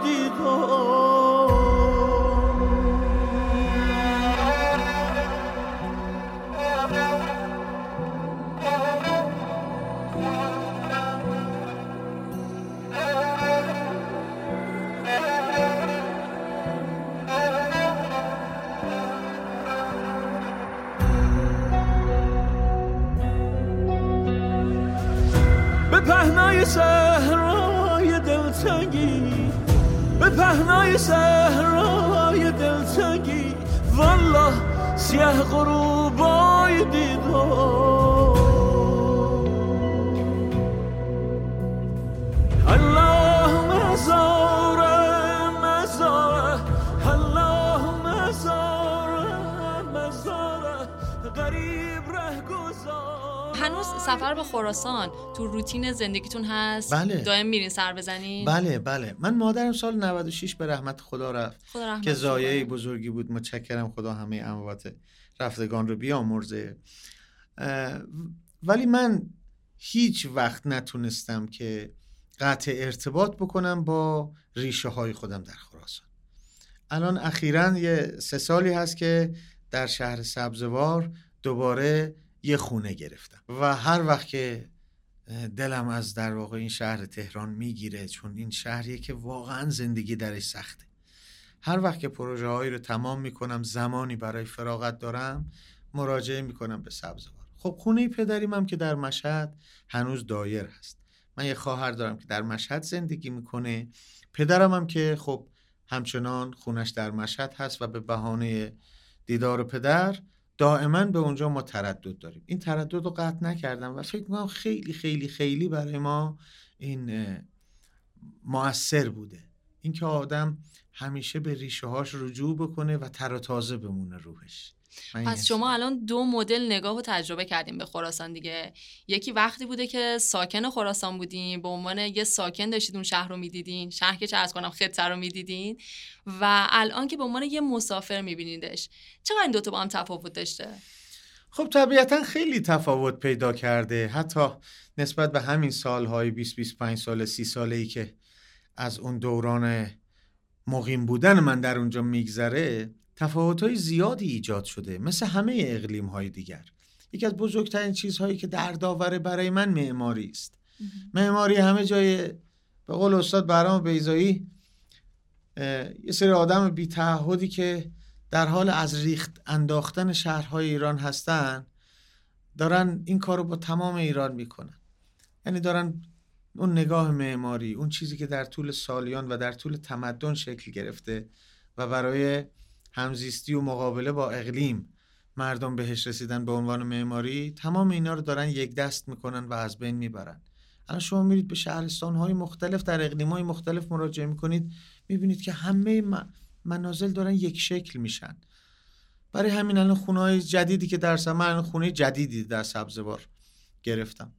F: صحرای دلتنگی به پهنای صحرای دلتنگی. والله سیه غروبای دیدار. الله مزاره
B: هنوز سفر به خراسان تو روتین زندگیتون هست؟
C: بله.
B: دائم میرین سر بزنین؟
C: بله بله. من مادرم سال 96 به رحمت خدا رفت.
B: خدا رحمت
C: که زایه. بزرگی بود. متشکرم خدا همه اموات رفتگان رو بیامرزه. ولی من هیچ وقت نتونستم که قطع ارتباط بکنم با ریشه های خودم در خراسان. الان اخیرا یه سه سالی هست که در شهر سبزوار دوباره یه خونه گرفتم. و هر وقت که دلم از در واقع این شهر تهران می‌گیره چون این شهریه که واقعا زندگی درش سخته. هر وقت که پروژه هایی رو تمام می‌کنم زمانی برای فراغت دارم مراجعه می‌کنم به سبزوار. خب خونه پدریم هم که در مشهد هنوز دایر هست. من یه خواهر دارم که در مشهد زندگی می‌کنه. پدرم هم که خب همچنان خونش در مشهد هست و به بهانه دیدار پدر دائما به اونجا ما تردد داریم. این تردد رو قطع نکردم و فکر می‌کنم خیلی خیلی خیلی برای ما این مؤثر بوده. اینکه آدم همیشه به ریشه هاش رجوع بکنه و تر و تازه بمونه روحش.
B: پس شما الان دو مدل نگاه و تجربه کردیم به خراسان دیگه. یکی وقتی بوده که ساکن خراسان بودین به عنوان یه ساکن داشتید اون شهر رو می‌دیدین. شهر که چه از کنم خطه رو می‌دیدین. و الان که به عنوان یه مسافر میبینیدش چقدر این دوتا با هم تفاوت داشته؟
C: خب طبیعتا خیلی تفاوت پیدا کرده. حتی نسبت به همین سالهای 20 25 سال 30 ساله ای که از اون دوران مقیم بودن من در اونجا میگذره تفاوت های زیادی ایجاد شده مثل همه اقلیم های دیگر. یکی از بزرگترین چیزهایی که در داوره برای من معماری است. معماری همه جای به قول استاد برام بیزایی یه سری آدم بی تعهدی که در حال از ریخت انداختن شهرهای ایران هستن دارن این کارو با تمام ایران می‌کنن. یعنی دارن اون نگاه معماری اون چیزی که در طول سالیان و در طول تمدن شکل گرفته و برای همزیستی و مقابله با اقلیم. مردم بهش رسیدن به عنوان معماری تمام اینا رو دارن یک دست می‌کنن و از بین می‌برن. الان شما میرید به شهرستان های مختلف در اقلیم های مختلف مراجعه می‌کنید می‌بینید که همه منازل دارن یک شکل میشن. برای همین الان خونه های جدیدی که در من خونه جدیدی در سبزوار گرفتم.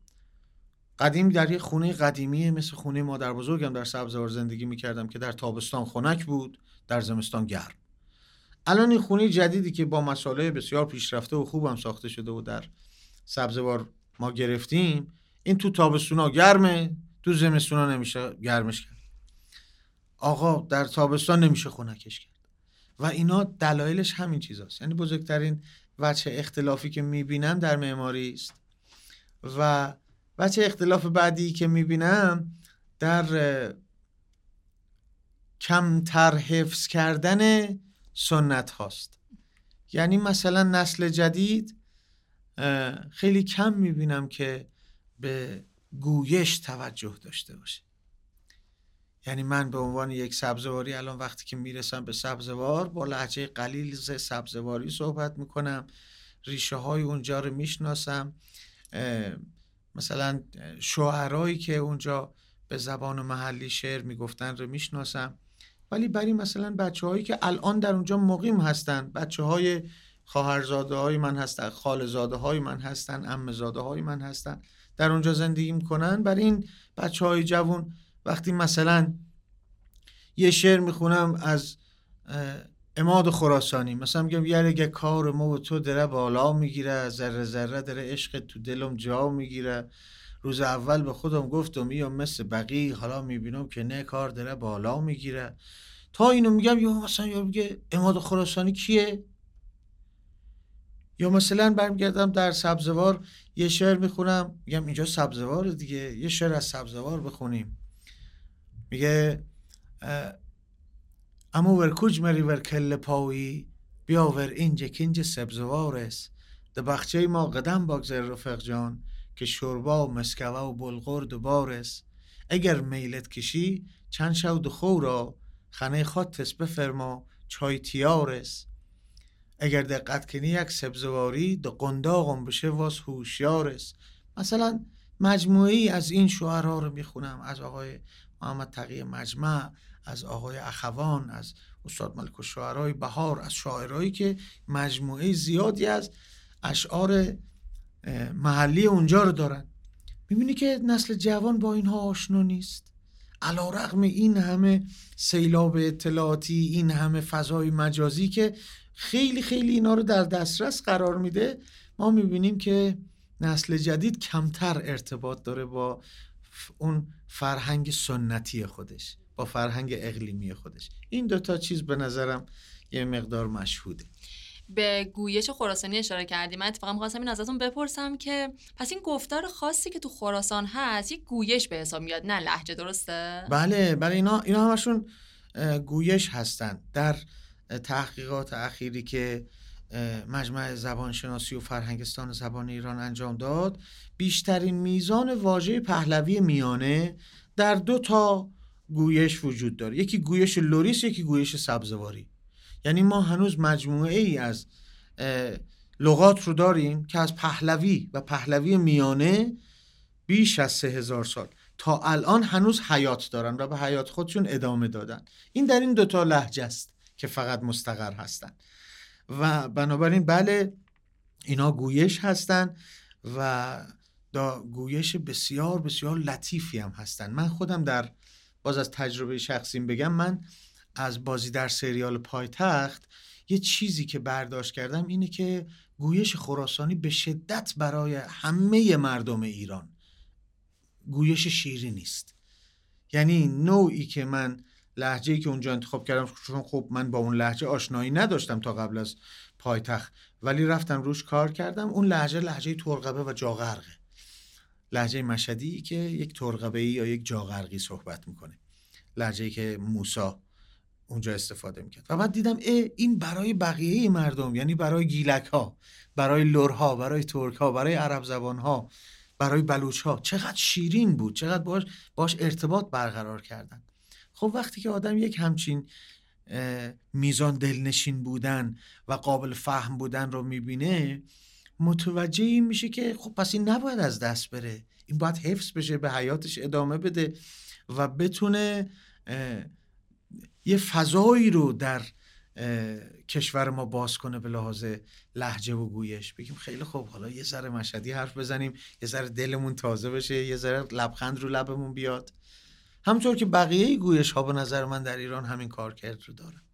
C: قدیم در یه خونه قدیمی مثل خونه مادر بزرگم در سبزوار زندگی می‌کردم که در تابستان خنک بود در زمستان گرم. الان این خونه جدیدی که با مساله بسیار پیشرفته و خوبم ساخته شده و در سبزوار ما گرفتیم این تو تابستونا گرمه تو زمستونا نمیشه گرمش کرد. آقا در تابستان نمیشه خنکش کرد. و اینا دلایلش همین چیزاست. یعنی بزرگترین وجه اختلافی که می‌بینم در معماری است. و وجه اختلاف بعدی که می‌بینم در کمتر حفظ کردن سنت هاست. یعنی مثلا نسل جدید خیلی کم می‌بینم که به گویش توجه داشته باشه. یعنی من به عنوان یک سبزواری الان وقتی که می‌رسم به سبزوار با لحجه قلیل سبزواری صحبت می‌کنم. ریشه های اونجا رو می‌شناسم. مثلا شعرهایی که اونجا به زبان محلی شعر می‌گفتن رو می‌شناسم. ولی برای مثلا بچه هایی که الان در اونجا مقیم هستن بچه های خواهرزاده های من هستن خالزاده های من هستن امزاده های من هستن در اونجا زندگی می‌کنن. برای این بچه های جوون وقتی مثلا یه شعر می‌خونم از اماد خراسانی مثلا میگم یه کار ما و تو دره بالا می‌گیره ذره ذره داره عشق تو دلم جا می‌گیره. روز اول به خودم گفتم یا مثل بقی حالا می‌بینم که نه کار داره بالا می‌گیره. تا اینو میگم یا مثلا یا میگه اماد خراسانی کیه؟ یا مثلا برمیگردم در سبزوار یه شعر می‌خونم میگم اینجا سبزوار دیگه یه شعر از سبزوار بخونیم. میگه اما ور کج مری ور کل پایی بیا ور اینجا کنج سبزوار است ده بخچه ما قدم باگذر رفق جان. که شوربا و مسکوه و بلغور دوبار است اگر میلت کشی چند شو دخو را خانه خاطس بفرما چای تیار است اگر دقت کنی یک سبزواری د قنداقم بشه واس هوشیار است مثلا مجموعی از این شعرها رو می‌خونم از آقای محمد تقی مجمع از آقای اخوان از استاد ملک شعرهای بهار از شاعرهایی که مجموعه زیادی از اشعار محلی اونجا رو دارن. می‌بینی که نسل جوان با اینها آشنا نیست. علا رقم این همه سیلاب اطلاعاتی این همه فضای مجازی که خیلی خیلی اینا رو در دسترس قرار میده ما می‌بینیم که نسل جدید کمتر ارتباط داره با اون فرهنگ سنتی خودش با فرهنگ اقلیمی خودش. این دوتا چیز به نظرم یه مقدار مشهوده.
B: به گویش خراسانی اشاره کردیم من اتفاقا می‌خواستم این ازتون بپرسم که پس این گفتار خاصی که تو خراسان هست یک گویش به حساب میاد نه لحجه درسته؟
C: بله بله اینا اینا همشون گویش هستن. در تحقیقات اخیری که مجمع زبانشناسی و فرهنگستان زبان ایران انجام داد بیشترین میزان واژه پهلوی میانه در دو تا گویش وجود داره. یکی گویش لوریس یکی گویش سبزواری. یعنی ما هنوز مجموعه ای از لغات رو داریم که از پهلوی و پهلوی میانه بیش از سه هزار سال. تا الان هنوز حیات دارن و به حیات خودشون ادامه دادن. این در این دوتا لحجه است که فقط مستقر هستن. و بنابراین بله اینا گویش هستن و دا گویش بسیار بسیار لطیفی هم هستن. من خودم در باز از تجربه شخصیم بگم من از بازی در سریال پایتخت یه چیزی که برداشت کردم اینه که گویش خراسانی به شدت برای همه مردم ایران گویش شیری نیست. یعنی نوعی که من لحجه که اونجا انتخاب کردم چون خب من با اون لحجه آشنایی نداشتم تا قبل از پایتخت ولی رفتم روش کار کردم اون لحجه لحجه ترقبه و جاغرقه. لحجه مشدی که یک ترقبه یا یک جاغرقی صحبت می‌کنه. لحجه که موسا اونجا استفاده می‌کرد. و بعد دیدم اه این برای بقیه مردم یعنی برای گیلک ها برای لورها برای ترک ها برای عرب زبان ها برای بلوچ ها چقدر شیرین بود چقدر باش, باش ارتباط برقرار کردن. خب وقتی که آدم یک همچین میزان دلنشین بودن و قابل فهم بودن رو می‌بینه متوجه این میشه که خب پس این نباید از دست بره. این باید حفظ بشه به حیاتش ادامه بده و بتونه یه فضایی رو در کشور ما باز کنه به لحاظ لحجه و گویش. بگیم خیلی خوب حالا یه ذره مشهدی حرف بزنیم یه ذره دلمون تازه بشه یه ذره لبخند رو لبمون بیاد. همطور که بقیه گویش ها به نظر من در ایران همین کار کرد رو داره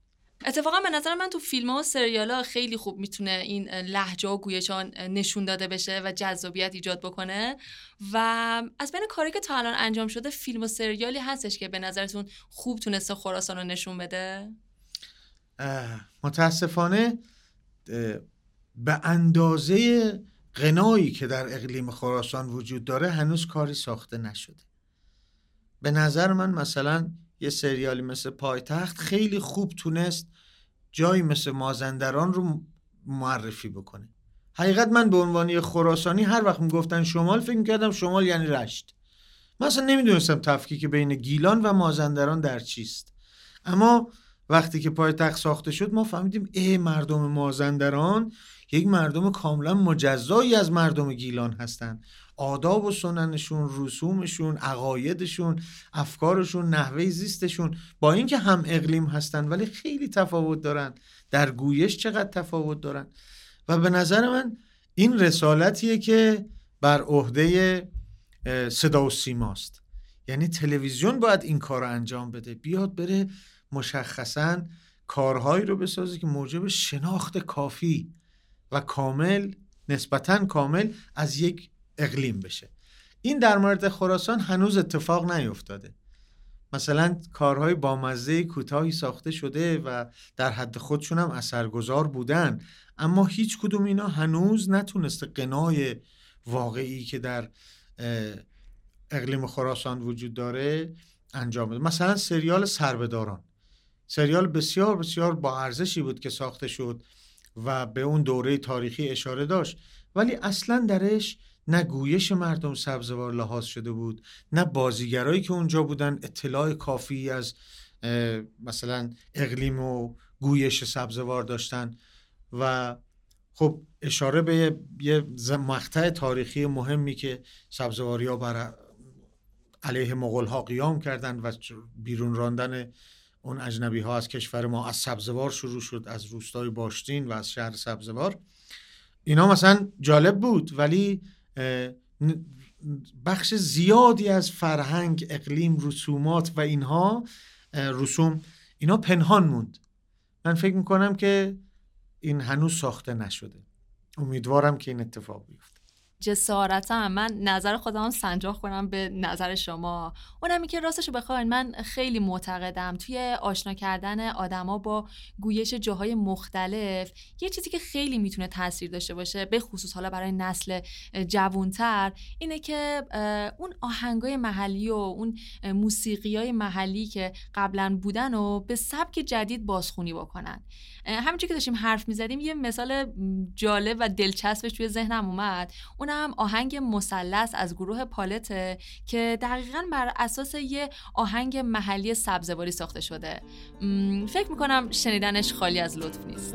B: اتفاقا به نظر من تو فیلم ها و سریال ها خیلی خوب می‌تونه این لحجه و گویش نشون داده بشه و جذابیت ایجاد بکنه. و از بین کاری که تا الان انجام شده فیلم و سریالی هستش که به نظرتون خوب تونسته خراسان رو نشون بده؟
C: متاسفانه به اندازه غنایی که در اقلیم خراسان وجود داره هنوز کاری ساخته نشده. به نظر من مثلا یه سریالی مثل پایتخت خیلی خوب تونست جایی مثل مازندران رو معرفی بکنه. حقیقت من به عنوان خراسانی هر وقت می‌گفتن شمال فکر می‌کردم شمال یعنی رشت. من اصلا نمی‌دونستم تفکیک بین گیلان و مازندران در چیست. اما وقتی که پایتخت ساخته شد ما فهمیدیم ای مردم مازندران یک مردم کاملا مجزایی از مردم گیلان هستند آداب و سننشون رسومشون عقایدشون افکارشون نحوه زیستشون. با اینکه هم اقلیم هستن ولی خیلی تفاوت دارن. در گویش چقدر تفاوت دارن. و به نظر من این رسالتیه که بر عهده صدا و سیماست. یعنی تلویزیون باید این کار رو انجام بده. بیاد بره مشخصا کارهایی رو بسازه که موجب شناخت کافی و کامل نسبتا کامل از یک اقلیم بشه. این در مورد خراسان هنوز اتفاق نیفتاده. مثلا کارهای بامزه کوتاهی ساخته شده و در حد خودشون هم اثرگذار بودن. اما هیچ کدوم اینا هنوز نتونسته قنای واقعی که در اقلیم خراسان وجود داره انجام بده. مثلا سریال سربداران سریال بسیار بسیار با ارزشی بود که ساخته شد و به اون دوره تاریخی اشاره داشت. ولی اصلا درش نه گویش مردم سبزوار لحاظ شده بود نه بازیگرایی که اونجا بودن. اطلاع کافی از مثلا اقلیم و گویش سبزوار داشتن. و خب اشاره به یه مقطع تاریخی مهمی که سبزواری ها بر علیه مغول ها قیام کردند و بیرون راندن اون اجنبی ها از کشور ما از سبزوار شروع شد از روستای باشتین و از شهر سبزوار اینا مثلا جالب بود ولی بخش زیادی از فرهنگ اقلیم رسومات و اینها رسوم اینا پنهان موند. من فکر می‌کنم که این هنوز ساخته نشده. امیدوارم که این اتفاق بیفته.
B: جسارتم من نظر خودم سنجاق کنم به نظر شما. اونمی که راستش بخواین من خیلی معتقدم توی آشنا کردن آدما با گویش جاهای مختلف یه چیزی که خیلی می‌تونه تاثیر داشته باشه به خصوص حالا برای نسل جوونتر اینه که اون آهنگای محلی و اون موسیقی های محلی که قبلا بودن و به سبک جدید بازخونی بکنن. همینجور که داشتیم حرف می‌زدیم یه مثال جالب و دلچسبش توی ذهنم اومد. اونم آهنگ مثلث از گروه پالته که دقیقا بر اساس یه آهنگ محلی سبزواری ساخته شده. فکر می‌کنم شنیدنش خالی از لطف نیست.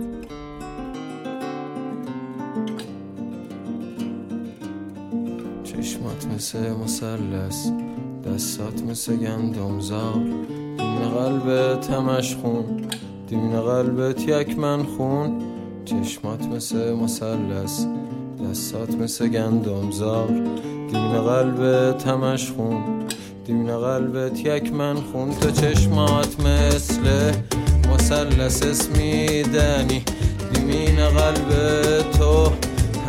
G: چشمات مثل مثلث دستات مثل گندمزار. دین قلب تمش خون دین قلبت یک من خون. چشمات مثل مثلث دستات مثل گندمزار. دین قلب تمش خون دین قلبت یک من خون. تو چشمات مثل مثلث اسمیدنی. دیمین قلب تو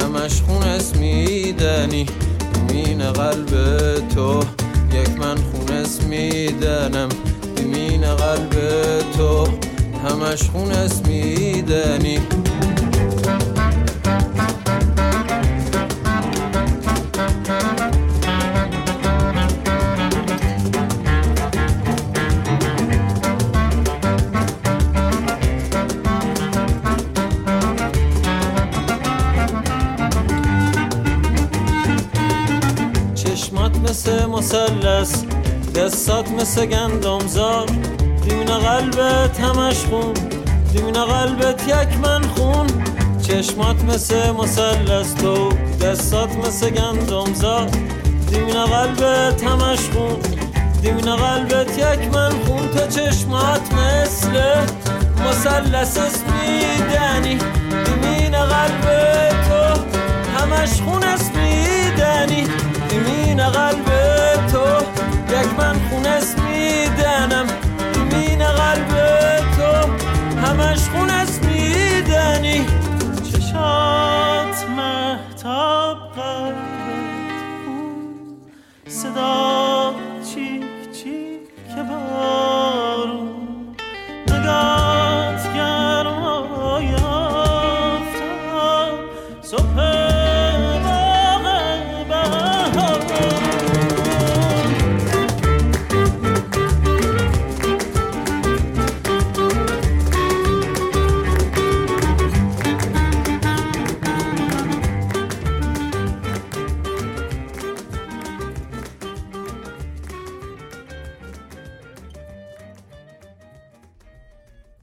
G: همش خون اسمیدنی. دیمین قلب تو یک من خون اسمیدنم. دیمین قلب تو همش خون اسمیدنی. مثل مسلس دستات مثل گندمزار. دیمین قلبت همش خون. دیمین قلبت یک من خون. چشمات مثل مسلس تو. دستات مثل گندمزار. دیمین قلبت همش خون. دیمین قلبت یک من خون. تو چشمات مثل مسلس اسمیدنی دیمین قلب تو همش خون اسمیدنی دیمین قلب تو یک من خون اسمیدنم دیمین قلب تو همش خون اسمیدنی چشات محتاب قلبت صدا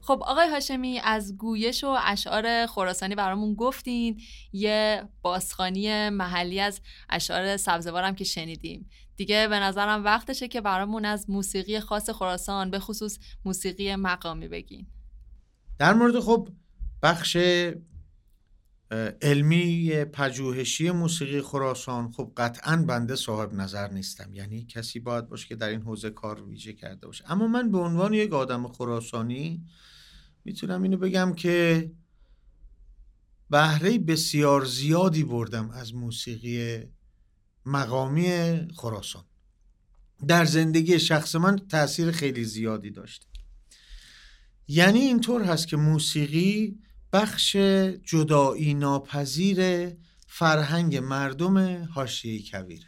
B: خب آقای هاشمی از گویش و اشعار خراسانی برامون گفتین. یه بازخانی محلی از اشعار سبزوارم که شنیدیم. دیگه به نظرم وقتشه که برامون از موسیقی خاص خراسان به خصوص موسیقی مقامی بگین.
C: در مورد خب بخش علمی پژوهشی موسیقی خراسان خب قطعا بنده صاحب نظر نیستم. یعنی کسی باید باشه که در این حوزه کار ویژه کرده باشه. اما من به عنوان یک آدم خراسانی می‌تونم اینو بگم که بهره بسیار زیادی بردم از موسیقی مقامی خراسان. در زندگی شخص من تاثیر خیلی زیادی داشته یعنی اینطور هست که موسیقی بخش جدایی ناپذیر فرهنگ مردم حاشیه کویره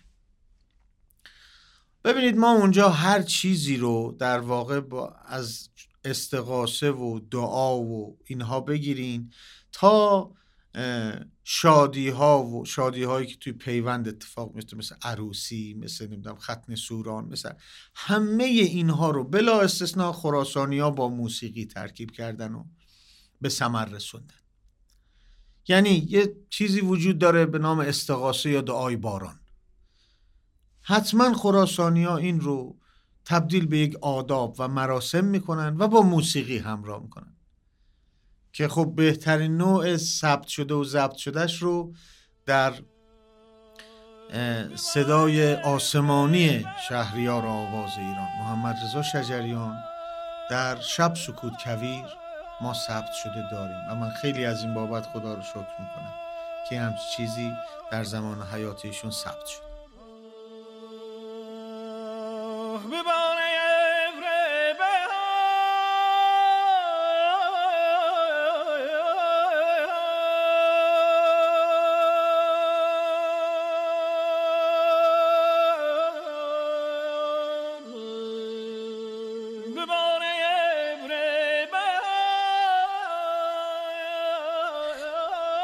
C: ببینید ما اونجا هر چیزی رو در واقع با از استقاسه و دعا و اینها بگیرین تا شادی ها و شادی هایی که توی پیوند اتفاق میفته مثل عروسی مثل نمی‌دونم ختن سوران مثل همه اینها رو بلا استثناء خراسانی با موسیقی ترکیب کردن و به ثمر رسوندن. یعنی یه چیزی وجود داره به نام استقاسه یا دعای باران. حتما خراسانی این رو تبدیل به یک آداب و مراسم می‌کنن و با موسیقی همراه می‌کنن. که خب بهترین نوع ثبت شده و ضبط شدهش رو در صدای آسمانی شهریار آواز ایران محمد رضا شجریان در شب سکوت کویر ما ثبت شده داریم. و من خیلی از این بابت خدا رو شکر می‌کنم که همچی چیزی در زمان حیاتیشون ثبت شد.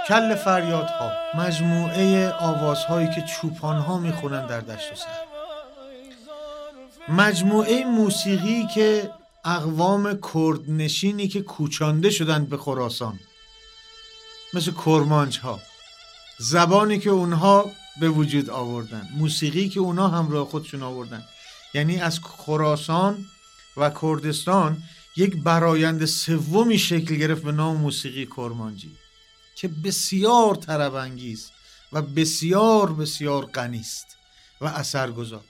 C: کل فریادها مجموعه آوازهایی که چوپانها می‌خونن در دشت و سر. مجموعه موسیقی که اقوام کردنشینی که کوچانده شدند به خراسان. مثل کرمانج ها زبانی که اونها به وجود آوردن. موسیقی که اونها همراه خودشون آوردن. یعنی از خراسان و کردستان یک برایند سومی شکل گرفت به نام موسیقی کرمانجی که بسیار طرب و بسیار بسیار غنی است و اثرگذار.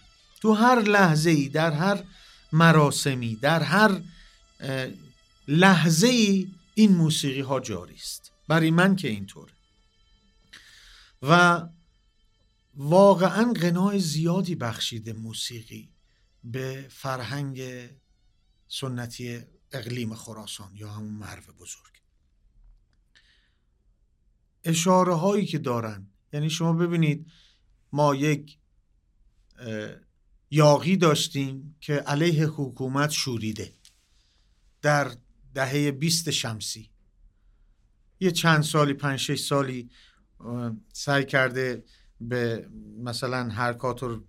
C: تو هر لحظه ای در هر مراسمی در هر لحظه ای این موسیقی ها جاری است. برای من که اینطوره. و واقعا غنای زیادی بخشیده موسیقی به فرهنگ سنتی اقلیم خراسان یا همون مرو بزرگ. اشاره هایی که دارن یعنی شما ببینید ما یک یاقی داشتیم که علیه حکومت شوریده در دهه 20 شمسی. یه چند سالی پنج شش سالی سعی کرده به مثلا حرکات و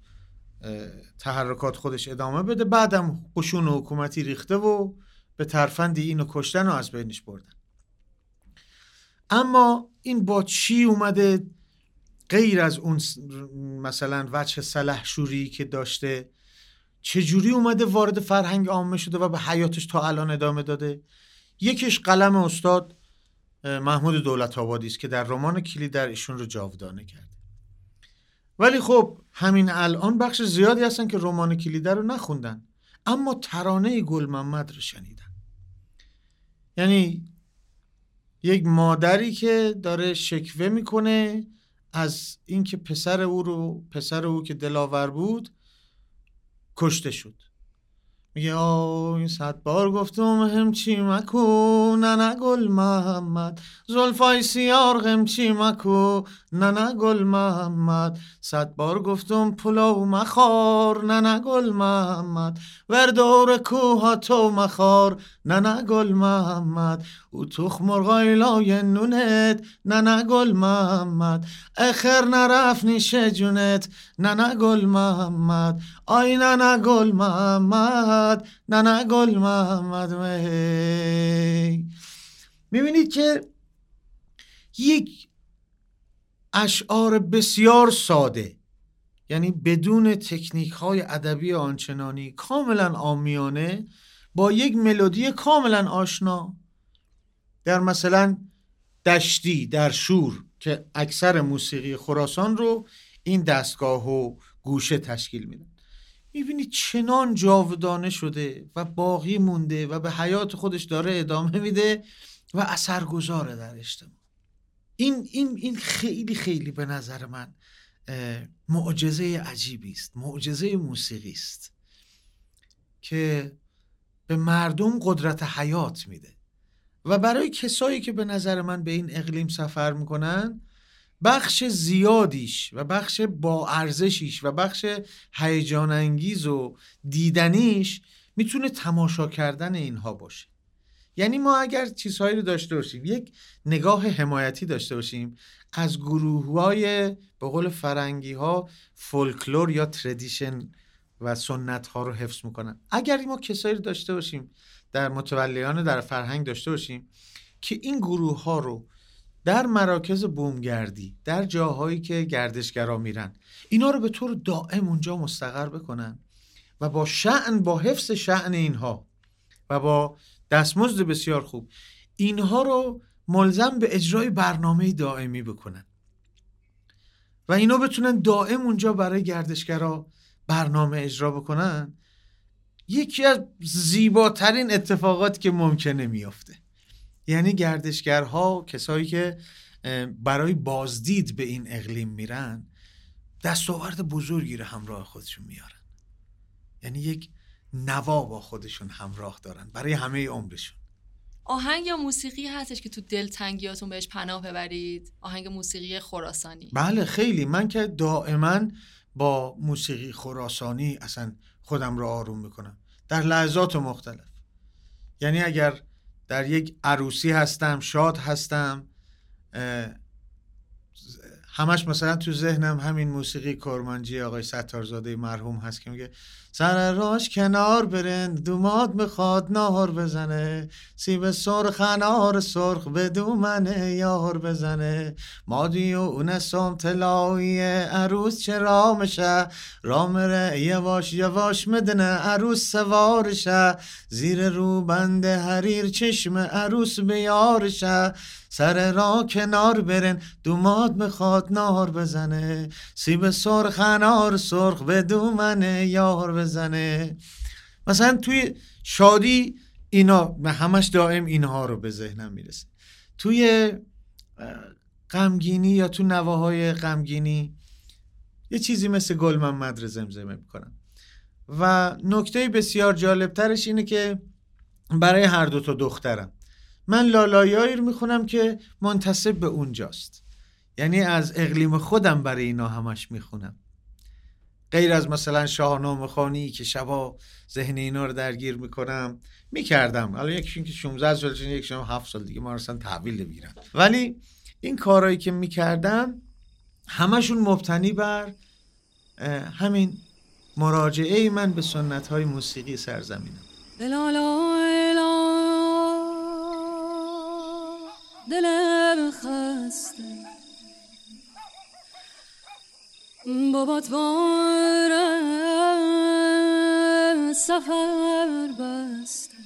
C: تحرکات خودش ادامه بده. بعدم قشون حکومتی ریخته و به ترفندی اینو کشتن و از بینش بردن. اما این با چی اومده؟ غیر از اون مثلا وجه سلحشوری که داشته چجوری اومده وارد فرهنگ عامه شده و به حیاتش تا الان ادامه داده؟ یکیش قلم استاد محمود دولت آبادی است که در رمان کلی در ایشون رو جاودانه کرده. ولی خب همین الان بخش زیادی هستن که رمان کلیده رو نخوندن اما ترانه گل محمد رو شنیدن. یعنی یک مادری که داره شکوه می‌کنه از اینکه پسر او رو پسر او که دلاور بود کشته شد. میگه این صد بار گفتم هم چی مکو؟ نه گل محمد. زلفای سیار غم چی مکو؟ نه گل محمد. صد بار گفتم پلو مخار. نه گل محمد. وردور کوها تو مخار. نه گل محمد. او تخ مرغای لای نونت. نه گل محمد. اخر نرف نیشه جونت. نه گل محمد. آی نه گل محمد. نه گل محمد می می‌بینید که یک اشعار بسیار ساده یعنی بدون تکنیک های ادبی آنچنانی کاملا آمیانه با یک ملودی کاملا آشنا. در مثلا دشتی در شور که اکثر موسیقی خراسان رو این دستگاه و گوشه تشکیل میدن می‌بینی چنان جاودانه شده و باقی مونده و به حیات خودش داره ادامه میده و اثرگذاره در اجتماع. این این این خیلی خیلی به نظر من معجزه عجیبی است معجزه موسیقی است که به مردم قدرت حیات میده. و برای کسایی که به نظر من به این اقلیم سفر می‌کنن بخش زیادیش و بخش با ارزشیش و بخش هیجان انگیز و دیدنیش می‌تونه تماشا کردن اینها باشه. یعنی ما اگر چیزهایی رو داشته باشیم یک نگاه حمایتی داشته باشیم از گروه های به قول فرنگی ها فولکلور یا تردیشن و سنت ها رو حفظ می‌کنن. اگر ما کسایی رو داشته باشیم در متولیان در فرهنگ داشته باشیم که این گروه ها رو در مراکز بومگردی در جاهایی که گردشگرا میرن اینا رو به طور دائم اونجا مستقر بکنن و با شعن با حفظ شعن اینها و با دستمزد بسیار خوب اینها رو ملزم به اجرای برنامه دائمی بکنن. و اینا بتونن دائم اونجا برای گردشگرا برنامه اجرا بکنن یکی از زیباترین اتفاقات که ممکنه میافته. یعنی گردشگرها کسایی که برای بازدید به این اقلیم میرن دستاورد بزرگی رو همراه خودشون میارن. یعنی یک نوا با خودشون همراه دارن برای همه عمرشون.
B: آهنگ یا موسیقی هستش که تو دل تنگیاتون بهش پناه ببرید؟ آهنگ موسیقی خراسانی.
C: بله خیلی. من که دائما با موسیقی خراسانی اصلا خودم رو آروم می‌کنم. در لحظات مختلف. یعنی اگر در یک عروسی هستم شاد هستم همش مثلا تو ذهنم همین موسیقی کرمانجی آقای ستارزاده مرحوم هست که میگه سر راش کنار برند دوماد می‌خواد نهار بزنه. سیب سرخ انار سرخ به دومنه یار بزنه. مادی و اونسام تلایی عروس چه رامشه رامره یواش یواش مدنه عروس سوارشه. زیر رو بند حریر چشم عروس بیارشه. سر را کنار برن دوماد می‌خواد نار بزنه. سیب سرخ انار سرخ به دومنه یار بزنه. مثلا توی شادی اینا به همش دائم اینها رو به ذهنم می‌رسه. توی غمگینی یا تو نواهای غمگینی یه چیزی مثل گل محمد رو زمزمه می‌کنم. و نکته بسیار جالبترش اینه که برای هر دو تا دخترم. من لالایایی رو می‌خونم که منتصب به اونجاست. یعنی از اقلیم خودم برای اینا همش می‌خونم. غیر از مثلا شاهنامه خانی که شبا ذهن اینا رو درگیر می‌کنم می‌کردم. حالا یکیشون که 16 سال یکیشون 7 سال دیگه ما اصلا تحویل نمی‌گیرن. ولی این کارهایی که می‌کردم همشون مبتنی بر همین مراجعه من به سنت های موسیقی سرزمینم.
H: دلم خسته. بابات باره سفر بسته.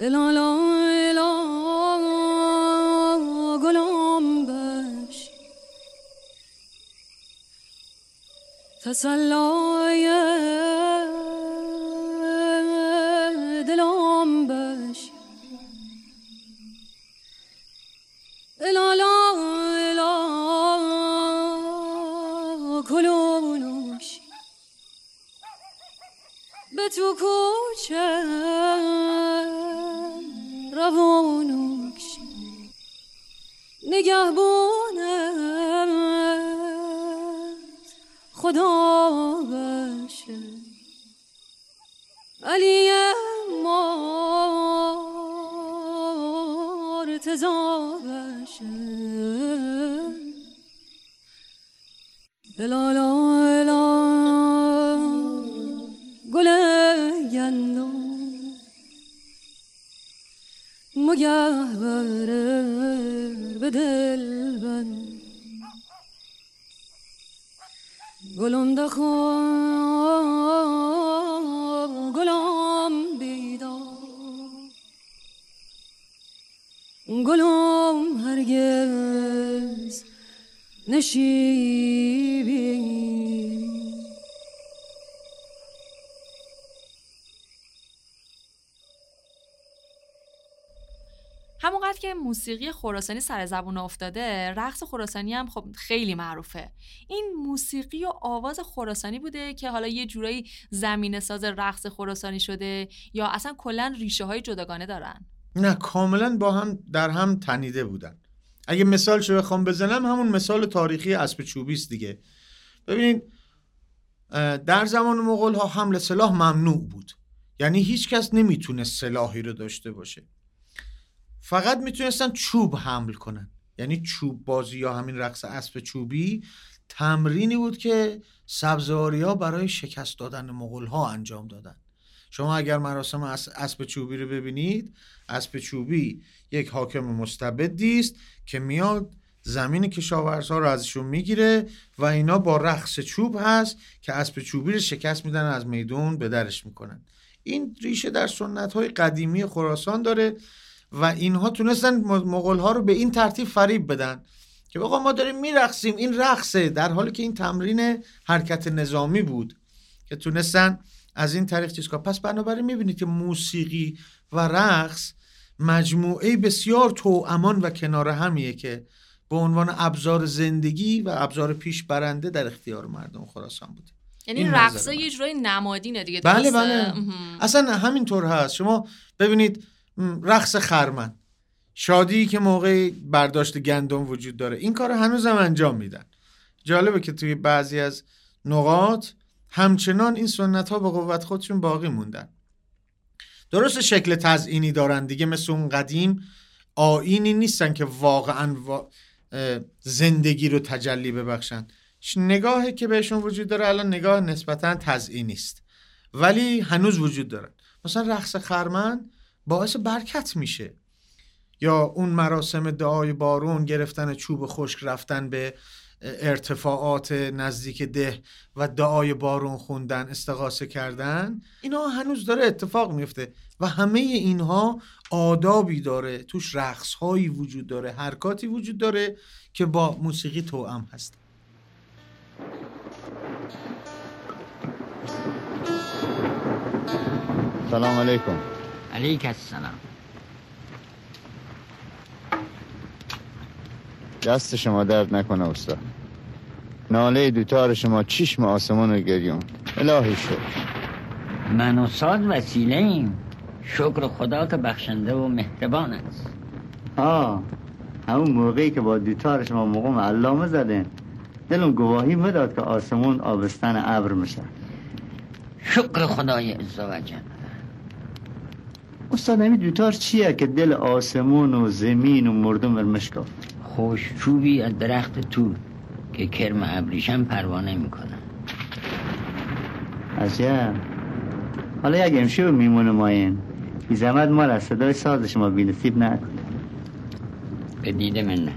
H: الالا الا گلام بش. تسلای تو کوچه روانوکش نگهبونه خدا بشه علی مرتضا بشه بره به دل بند گلم دخواب گلوم هرگز نشیبی.
B: همونقدر که موسیقی خراسانی سر زبون افتاده رقص خراسانی هم خب خیلی معروفه. این موسیقی و آواز خراسانی بوده که حالا یه جورایی زمینه ساز رقص خراسانی شده یا اصلا کلا ریشه های جداگانه دارن.
C: نه کاملا با هم در هم تنیده بودن. اگه مثال شو بخوام بزنم همون مثال تاریخی اسب چوبی است دیگه. ببینید در زمان مغول ها حمل سلاح ممنوع بود. یعنی هیچ کس نمی‌تونه سلاحی رو داشته باشه. فقط می‌تونستن چوب حمل کنن. یعنی چوب بازی یا همین رقص اسب چوبی تمرینی بود که سبزواری ها برای شکست دادن مغول ها انجام دادن. شما اگر مراسم اس- اسب چوبی رو ببینید اسب چوبی یک حاکم مستبدی است که میاد زمین کشاورزها رو ازشون می‌گیره و اینا با رقص چوب هست که اسب چوبی رو شکست میدن از میدون به درش می‌کنن. این ریشه در سنت های قدیمی خراسان داره و اینها تونستن مغول ها رو به این ترتیب فریب بدن که بقا ما داریم میرقصیم. این رقصه در حالی که این تمرین حرکت نظامی بود که تونستن از این طریق چیز کنن پس بنابراین می‌بینید که موسیقی و رقص مجموعه بسیار توامان و کنار همیه که به عنوان ابزار زندگی و ابزار پیش برنده در اختیار مردم خراسان بوده
B: یعنی
C: این
B: رقص. یه جورایی نمادینه دیگه
C: بله؟ بله. اصلا همینطور هست شما ببینید رقص خرمن شادی که موقع برداشت گندم وجود داره این کار هنوز هم انجام میدن جالبه که توی بعضی از نقاط همچنان این سنت ها به قوت خودشون باقی موندن. درست شکل تزئینی دارن دیگه مثل اون قدیم. آینی نیستن که واقعا زندگی رو تجلی ببخشن. نگاهی که بهشون وجود داره الان نگاه نسبتا تزئینی است. ولی هنوز وجود دارن. مثلا رقص خرمن باعث برکت میشه. یا اون مراسم دعای بارون گرفتن چوب خشک رفتن به ارتفاعات نزدیک ده و دعای بارون خوندن استغاثه کردن اینا هنوز داره اتفاق میفته و همه اینها آدابی داره. توش رقص هایی وجود داره حرکاتی وجود داره که با موسیقی توأم هست.
I: سلام علیکم.
J: علیک السلام.
I: دست شما درد نکنه استاد. ناله دوتار شما چشم آسمان و گریون. الهی شکر.
J: من و ساد وسیله ایم. شکر خدا که بخشنده و مهربان است.
K: ها همون موقعی که با دوتار شما مقام علامه زدن دلم گواهی بداد که آسمون آبستن ابر میشه.
J: شکر خدای عزوجل
K: استاد همین دوتار چیه که دل آسمون و زمین و مردم ارمش کافت
J: خوش چوبی از درخت تو که کرم ابریشم پروانه می‌کنه
K: عجب. حالا یک امشب میمونه ماین بی زحمت ما را از صدای ساز شما بی نصیب نکنید
J: به دیده من نه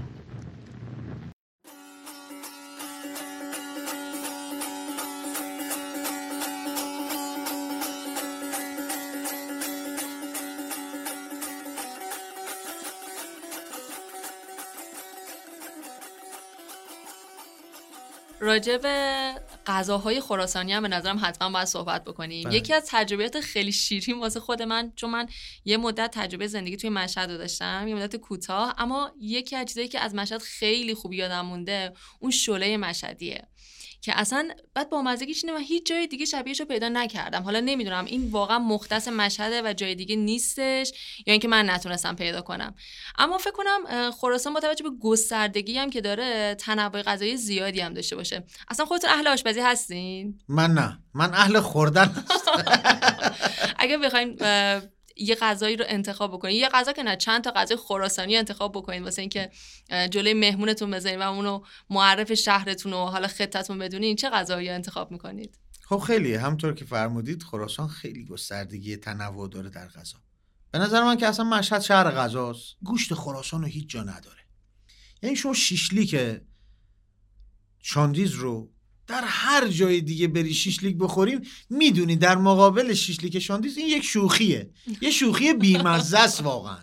B: راجع به غذاهای خراسانی هم به نظرم حتما باید صحبت بکنیم
C: بله.
B: یکی از تجربیات خیلی شیرین واسه خود من چون من یه مدت تجربه زندگی توی مشهد رو داشتم یه مدت کوتاه اما یکی از چیزایی که از مشهد خیلی خوب یادم مونده اون شله مشهدیه که اصلا بعد با مزگیش من هیچ جای دیگه شبیهش رو پیدا نکردم. حالا نمی‌دونم این واقعا مختص مشهده و جای دیگه نیستش یا اینکه من نتونستم پیدا کنم. اما فکر کنم خراسان با توجه به گستردگی هم که داره تنوع غذایی زیادی هم داشته باشه. اصلا خودتون اهل آشپزی هستین؟
C: من نه. من اهل خوردن.
B: اگه بخواین اه، یه غذایی رو انتخاب بکنین یه غذا که نه چند تا غذای خراسانی انتخاب بکنین واسه اینکه جلوی مهمونتون بذارین و اونو معرف شهرتون و حالا خطتون بدونین چه غذایی انتخاب می‌کنید؟
C: خب خیلی. همطور که فرمودید خراسان خیلی گستردگی تنوع داره در غذا. به نظر من که اصلا مشهد شهر غذاست. گوشت خراسان رو هیچ جا نداره. یعنی شما شیشلیک شاندیز رو در هر جای دیگه بری شیشلیک بخوریم می‌دونی در مقابل شیشلیک شاندیز این یک شوخیه یه شوخی بیمزه است واقعا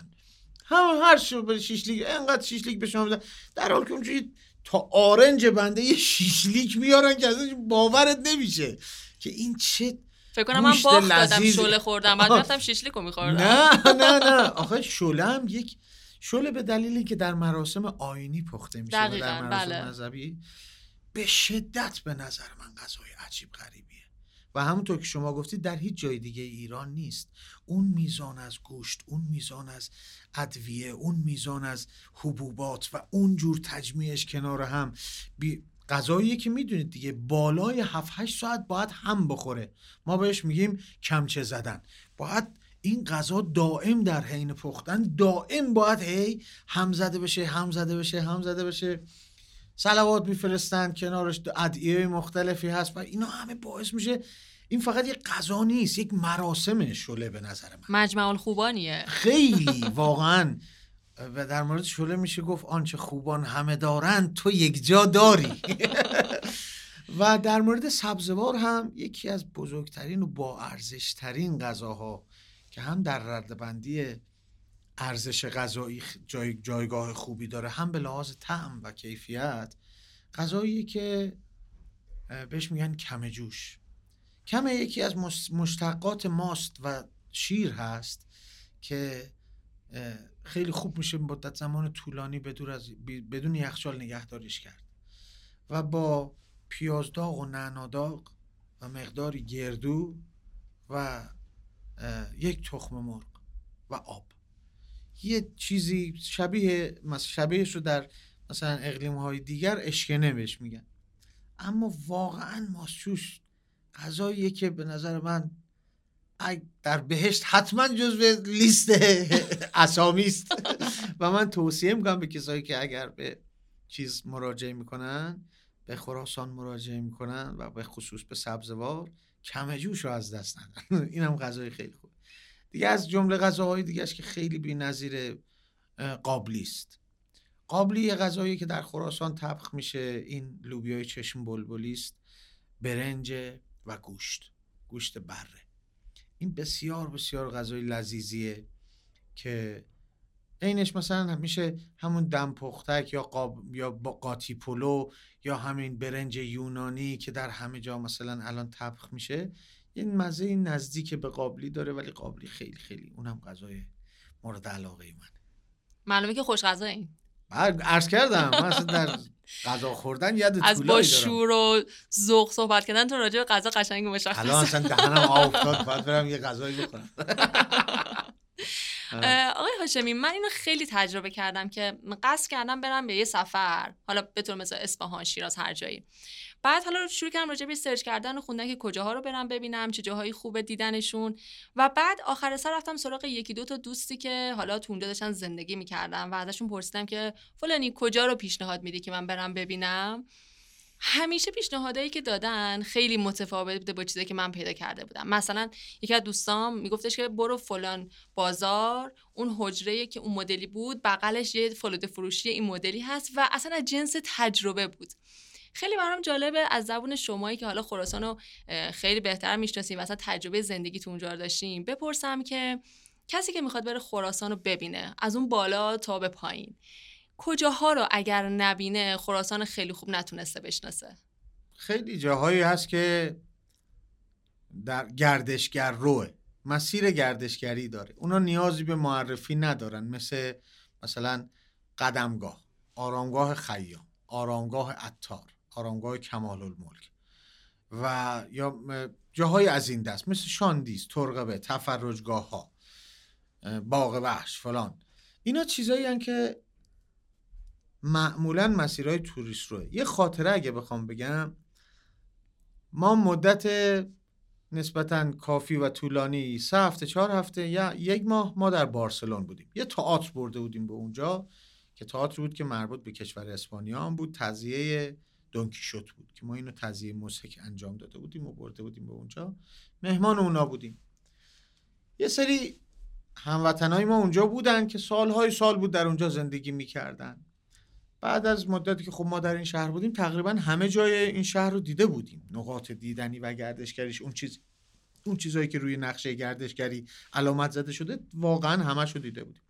C: هم هر شو بری شیشلیک انقدر شیشلیک به شما بدن در حال که اونجوری تا آرنج بنده یه شیشلیک میارن که اصلا باورت نمیشه که این چه
B: فکر کنم من باخت دادم. شله خوردم بعد. رفتم شیشلیکو میخوردم
C: نه نه نه آخه شله هم یک شله به دلیلی که در مراسم آینی پخته میشه و در مراسم
B: بله.
C: مذهبی به شدت به نظر من غذای عجیب غریبیه. و همونطور که شما گفتید در هیچ جای دیگه ایران نیست. اون میزان از گوشت اون میزان از ادویه اون میزان از حبوبات و اون جور تجمیعش کنار هم. بی... غذاییه که می‌دونید دیگه بالای 7 8 ساعت باید هم بخوره. ما بهش میگیم کمچه زدن. باید این غذا دائم در حین پختن دائم باید هی هم زده بشه هم زده بشه هم زده بشه. سلوات میفرستن کنارش ادعیه مختلفی هست و اینا همه باعث میشه این فقط یک غذا نیست یک مراسم شله به نظر من.
B: مجمع الخوبانیه.
C: خیلی واقعا. و در مورد شله میشه گفت آنچه خوبان همه دارند تو یک جا داری. و در مورد سبزوار هم یکی از بزرگترین و با ارزشترین غذاها که هم در ردبندی ارزش غذایی جای جایگاه خوبی داره. هم به لحاظ طعم و کیفیت غذایی که بهش میگن کمه جوش. کمه یکی از مشتقات ماست و شیر هست که خیلی خوب میشه مدت زمان طولانی بدون از بدون یخچال نگهداریش کرد. و با پیازداغ و نعناداغ و مقداری گردو و یک تخم مرغ و آب. یه چیزی شبیه مثلا شبیهش رو در مثلا اقلیم های دیگر اشکنه بهش میگن. اما واقعا ماسچوش غذاییه که به نظر من در بهشت حتما جزو لیست اسامی است. و من توصیه می‌کنم به کسایی که اگر به چیز مراجعه می‌کنن به خراسان مراجعه می‌کنن و به خصوص به سبزوار کمه جوش رو از دست ندن. این هم غذای خیلی دیگه از جمله غذاهای دیگهش که خیلی بی‌نظیر قابلی است. قابلی یه غذایی که در خراسان طبخ میشه این لوبیای چشم بلبلی است برنج و گوشت گوشت بره. این بسیار بسیار غذای لذیذیه که عینش مثلا میشه همون دم پختک یا قاب یا قاطی پلو یا همین برنج یونانی که در همه جا مثلا الان طبخ میشه این مزه نزدیک به قابلی داره ولی قابلی خیلی خیلی. اونم غذای مورد علاقه من
B: معلومه که خوش غذایین
C: بعد عرض کردم من اصلا در غذا خوردن ید
B: از
C: طولانی
B: با شور و ذوق صحبت کردن تو راجع به غذا قشنگ مشخص
C: الان اصلا دهنم آب افتاد باید برم یه غذایی بخورم.
B: آقای هاشمی من اینو خیلی تجربه کردم که قصد کردم برم به یه سفر حالا به طور مثل اصفهان شیراز هر جایی. بعد حالا شروع کردم راجع به سرچ کردن و خوندن که کجاها رو برم ببینم چه جاهایی خوبه دیدنشون. و بعد آخر سر رفتم سراغ یکی دو تا دوستی که حالا تو اونجا داشتن زندگی می‌کردم و ازشون پرسیدم که فلانی کجا رو پیشنهاد میدی که من برم ببینم. همیشه پیشنهادایی که دادن خیلی متفاوت بوده با چیزایی که من پیدا کرده بودم. مثلا یکی از دوستام میگفتش که برو فلان بازار اون حجره که اون مدلی بود بغلش یه فلوده فروشی این مدلی هست و اصلا از جنس تجربه بود. خیلی برام جالبه از زبون شمایی که حالا خراسان رو خیلی بهتر می‌شناسیم و اصلا تجربه زندگی تو اونجا رو داشتیم بپرسم که کسی که می‌خواد بره خراسان رو ببینه از اون بالا تا به پایین کجاها رو اگر نبینه خراسان خیلی خوب نتونسته بشناسه؟
C: خیلی جاهایی هست که در گردشگر روه مسیر گردشگری داره. اونا نیازی به معرفی ندارن مثل مثلا قدمگاه آرامگاه خیام آرامگاه عطار. آرامگاه کمال الملک و یا جاهای از این دست مثل شاندیز ترقبه تفرجگاه ها باغ وحش فلان. اینا چیزایی هن که معمولا مسیرهای توریست روه. یه خاطره اگه بخوام بگم ما مدت نسبتا کافی و طولانی سه هفته چهار هفته یا یک ماه ما در بارسلون بودیم. یه تئاتر برده بودیم به اونجا که تئاتر بود که مربوط به کشور اسپانیا هم بود تزیه دونکیشوت بود که ما اینو تزیه موسیقی انجام داده بودیم و برده بودیم به اونجا. مهمان اونا بودیم. یه سری هموطنهای ما اونجا بودن که سالهای سال بود در اونجا زندگی می‌کردن. بعد از مدتی که خب ما در این شهر بودیم تقریبا همه جای این شهر رو دیده بودیم. نقاط دیدنی و گردشگریش اون چیز اون چیزایی که روی نقشه گردشگری علامت زده شده واقعا همش رو دیده بودیم.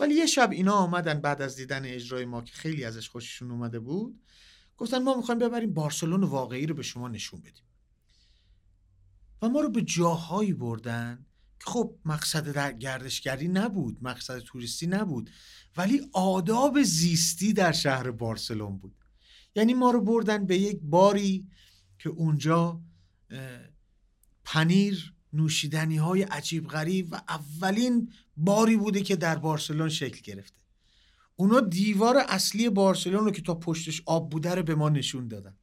C: ولی یه شب اینا آمدن بعد از دیدن اجرای ما که خیلی ازش خوششون اومده بود. گفتن ما می‌خوایم ببریم بارسلون واقعی رو به شما نشون بدیم. و ما رو به جاهایی بردن که خب مقصد در گردشگری نبود مقصد توریستی نبود ولی آداب زیستی در شهر بارسلون بود. یعنی ما رو بردن به یک باری که اونجا پنیر نوشیدنی های عجیب غریب و اولین باری بوده که در بارسلون شکل گرفته. اونا دیوار اصلی بارسلون رو که تا پشتش آب بوده رو به ما نشون دادن.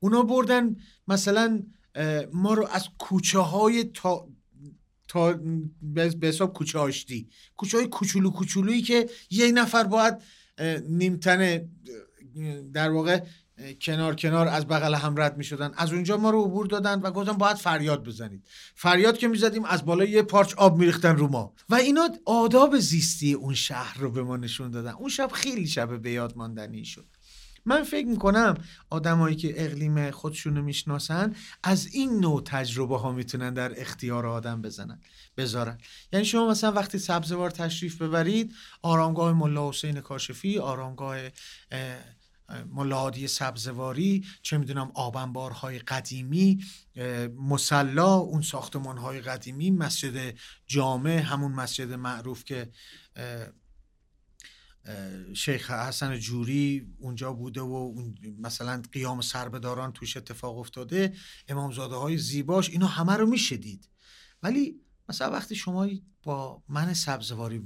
C: اونا بردن مثلا ما رو از کوچه های تا تا به حساب کوچه آشتی. کوچه های کوچولو کوچولویی که یک نفر باید نیمتنه در واقع کنار کنار از بغل هم رد می شدن از اونجا ما رو عبور دادن و گفتن باید فریاد بزنید. فریاد که می‌زدیم از بالای یه پارچ آب میریختن رو ما. و اینا آداب زیستی اون شهر رو به ما نشون دادن. اون شب خیلی شب به یاد ماندنی شد. من فکر می‌کنم آدمایی که اقلیم خودشون رو می‌شناسن از این نوع تجربه ها می‌تونن در اختیار آدم بزنن بذارن. یعنی شما مثلا وقتی سبزوار تشریف ببرید آرامگاه ملا حسین کاشفی آرامگاه ملاحادی سبزواری چه می‌دونم آبنبارهای قدیمی مسلا اون ساختمانهای قدیمی مسجد جامع همون مسجد معروف که شیخ حسن جوری اونجا بوده و مثلا قیام سربداران توش اتفاق افتاده. امامزاده های زیباش اینا همه رو می‌شدید. ولی مثلا وقتی شما با من سبزواری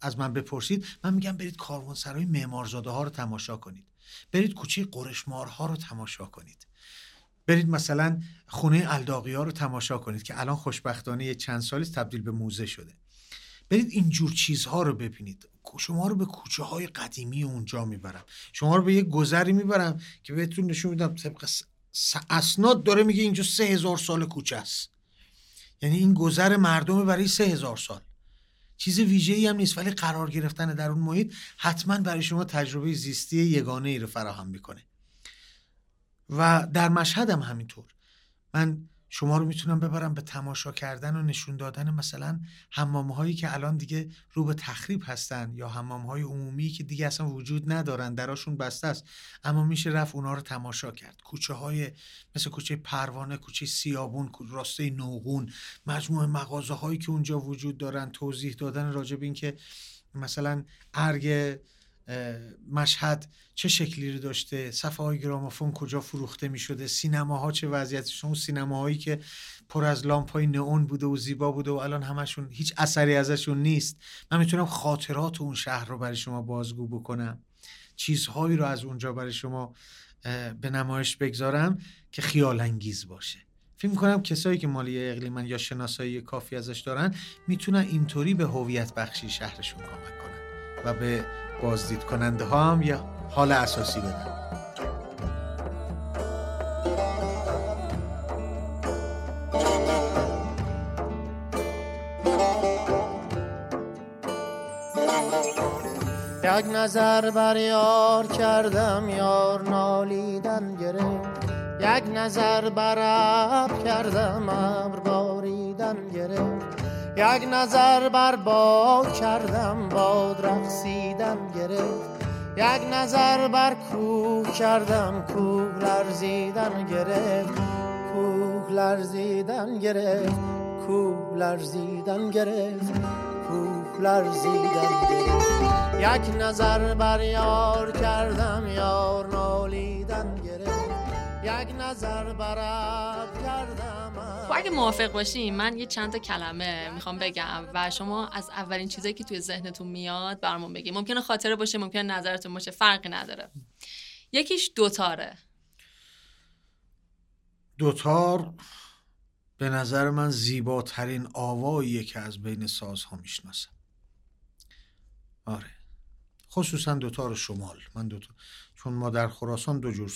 C: از من بپرسید من میگم برید کاروانسرای معمارزاده ها رو تماشا کنید. برید کوچه ها رو تماشا کنید. برید مثلا خونه الداقی ها رو تماشا کنید که الان خوشبختانه چند سالی تبدیل به موزه شده. برید اینجور چیزها رو ببینید. شما رو به کوچه های قدیمی اونجا می‌برم. شما رو به یه گذری می‌برم که بهتون نشون میدم طبق اسناد داره میگه اینجا سه هزار سال کوچه است. یعنی این گذر مردم برای سه هزار سال. چیز ویژه ای هم نیست ولی قرار گرفتن در اون محیط حتما برای شما تجربه زیستی یگانه ای رو فراهم می‌کنه. و در مشهد هم همینطور. من شما رو می‌تونم ببرم به تماشا کردن و نشون دادن مثلا حمام هایی که الان دیگه رو به تخریب هستن یا حمام های عمومی که دیگه اصلا وجود ندارن دراشون بسته است. اما میشه رفت اونا رو تماشا کرد. کوچه های مثل کوچه پروانه کوچه سیابون راسته نوغون مجموعه مغازه هایی که اونجا وجود دارن. توضیح دادن راجع به اینکه مثلا ارگ مشهد چه شکلی رو داشته؟ صفحه های گرامافون کجا فروخته می شده سینماها چه وضعیتشون اون سینماهایی که پر از لامپ های نئون بوده و زیبا بوده و الان همشون هیچ اثری ازشون نیست. من می‌تونم خاطرات اون شهر رو برای شما بازگو بکنم. چیزهایی رو از اونجا برای شما به نمایش بگذارم که خیال انگیز باشه. فکر می‌کنم کسایی که مالی اقلیمن یا شناسایی کافی ازش دارن می‌تونن اینطوری به هویت بخشی شهرشون کمک کنن. و به بازدید کننده ها هم یه حال اساسی بدن.
L: یک نظر بر یار کردم یار نالیدن گرفت یک نظر بر کردم ابر باریدن گرفت یک نظر بر باد کردم باد رقصیدن گرفت. یک نظر بر کوه کردم کوه لرزیدن گرفت. کوه لرزیدن گرفت کوه لرزیدن گرفت کوه لرزیدن گرفت. یک نظر بر یار کردم یار نالیدن گرفت. یک نظر بر کردم.
B: اگه موافق باشیم من یه چند تا کلمه می‌خوام بگم و شما از اولین چیزایی که توی ذهنتون میاد برامون بگیم ممکنه خاطره باشه ممکنه نظرتون باشه فرقی نداره. یکیش دوتاره.
C: دوتار به نظر من زیباترین آواییه که از بین سازها می‌شناسم. آره. خصوصا دوتار شمال. من دوتار چون ما در خراسان دو جور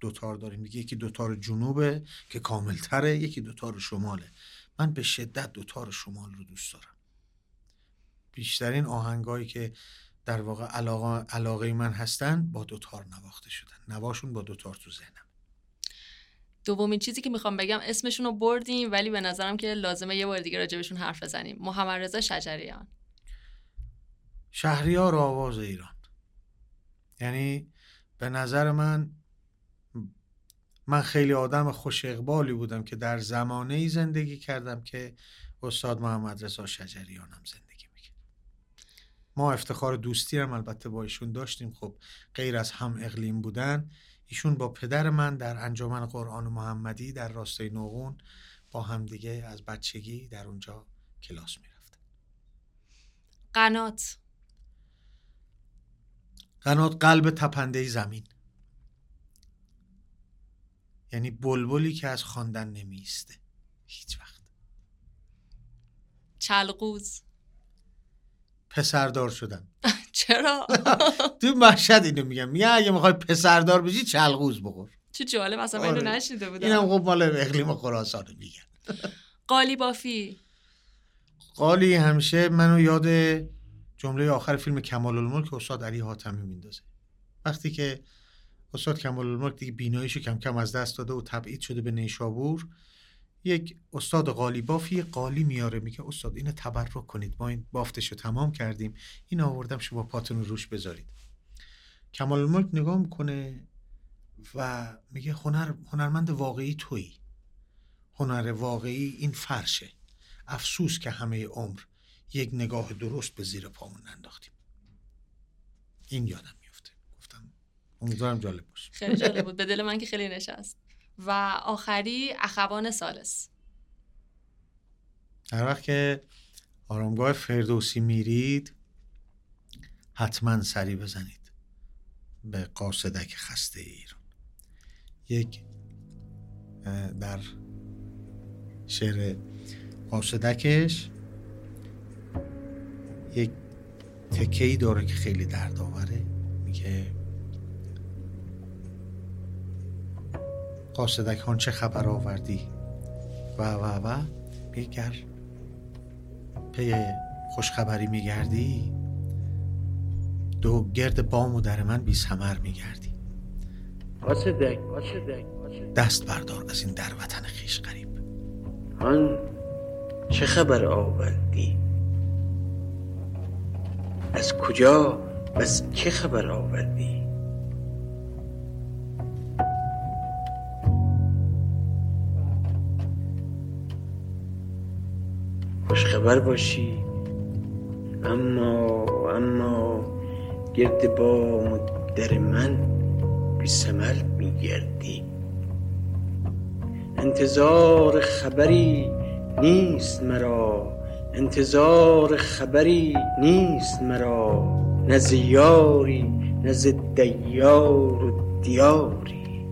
C: دوتار داریم. دیگه یکی دوتار جنوبه که کاملتره یکی دوتار شماله. من به شدت دوتار شمال رو دوست دارم. بیشترین آهنگایی که در واقع علاقه, علاقه من هستن با دوتار نواخته شدن. نواشون با دوتار تو ذهنم.
B: دومین چیزی که می‌خوام بگم اسمشون رو بردیم ولی به نظرم که لازمه یه بار دیگه راجبشون حرف بزنیم. محمد رضا شجریان.
C: شهریار آواز ایران. یعنی به نظر من من خیلی آدم خوش اقبالی بودم که در زمانه ای زندگی کردم که استاد محمد رضا شجریان هم زندگی می‌کرد. ما افتخار دوستی هم البته با ایشون داشتیم. خب غیر از هم اقلیم بودن ایشون با پدر من در انجمن قرآن محمدی در راستای نوغون با همدیگه از بچگی در اونجا کلاس می‌رفت
B: قنات.
C: قنات قلب تپنده زمین. یعنی بلبلی که از خواندن نمیسته هیچ وقت.
B: چلقوز
C: پسردار شدن.
B: چرا؟
C: تو مشهد اینو میگم. میگه اگه می‌خوای پسردار بشی چلقوز بخور.
B: چه جالب اصلا اینو
C: آره.
B: نشیده بودم.
C: اینم خب مال اقلیم خراسانه میگن.
B: قالی بافی.
C: قالی همیشه منو یاد جمله آخر فیلم کمال الملک استاد علی حاتمی میندازه. وقتی که استاد کمال الملک دیگه بیناییشو کم کم از دست داده و تبعید شده به نیشابور. یک استاد قالی بافی قالی میاره میگه استاد اینو تبرک کنید. ما این بافتش رو تمام کردیم. این آوردم شما پاتون رو روش بذارید. کمال الملک نگاه می‌کنه و میگه هنر هنرمند واقعی تویی. هنر واقعی این فرشه. افسوس که همه عمر یک نگاه درست به زیر پامون ننداختیم این یادم امیدوارم جالب باشه.
B: خیلی جالب بود. به دل من که خیلی نشست. و آخری اخوان سالس.
C: هر وقت که آرامگاه فردوسی میرید حتما سری بزنید به قاصدک خسته ایران. یک در شعر قاصدکش یک تکهی داره که خیلی دردآوره. میگه قاصدک هان چه خبر آوردی؟ و و و گر پی خوشخبری میگردی؟ دو گرد بام و در من بی سمر میگردی.
M: قاصدک
C: دست بردار از این در وطن خیش قریب
M: آن چه خبر آوردی؟ از کجا؟ از چه خبر آوردی؟ خوشخبر باشی. اما اما گرد بام و در من بی میگردی. انتظار خبری نیست مرا. انتظار خبری نیست مرا. نه ز یاری نه و دیاری.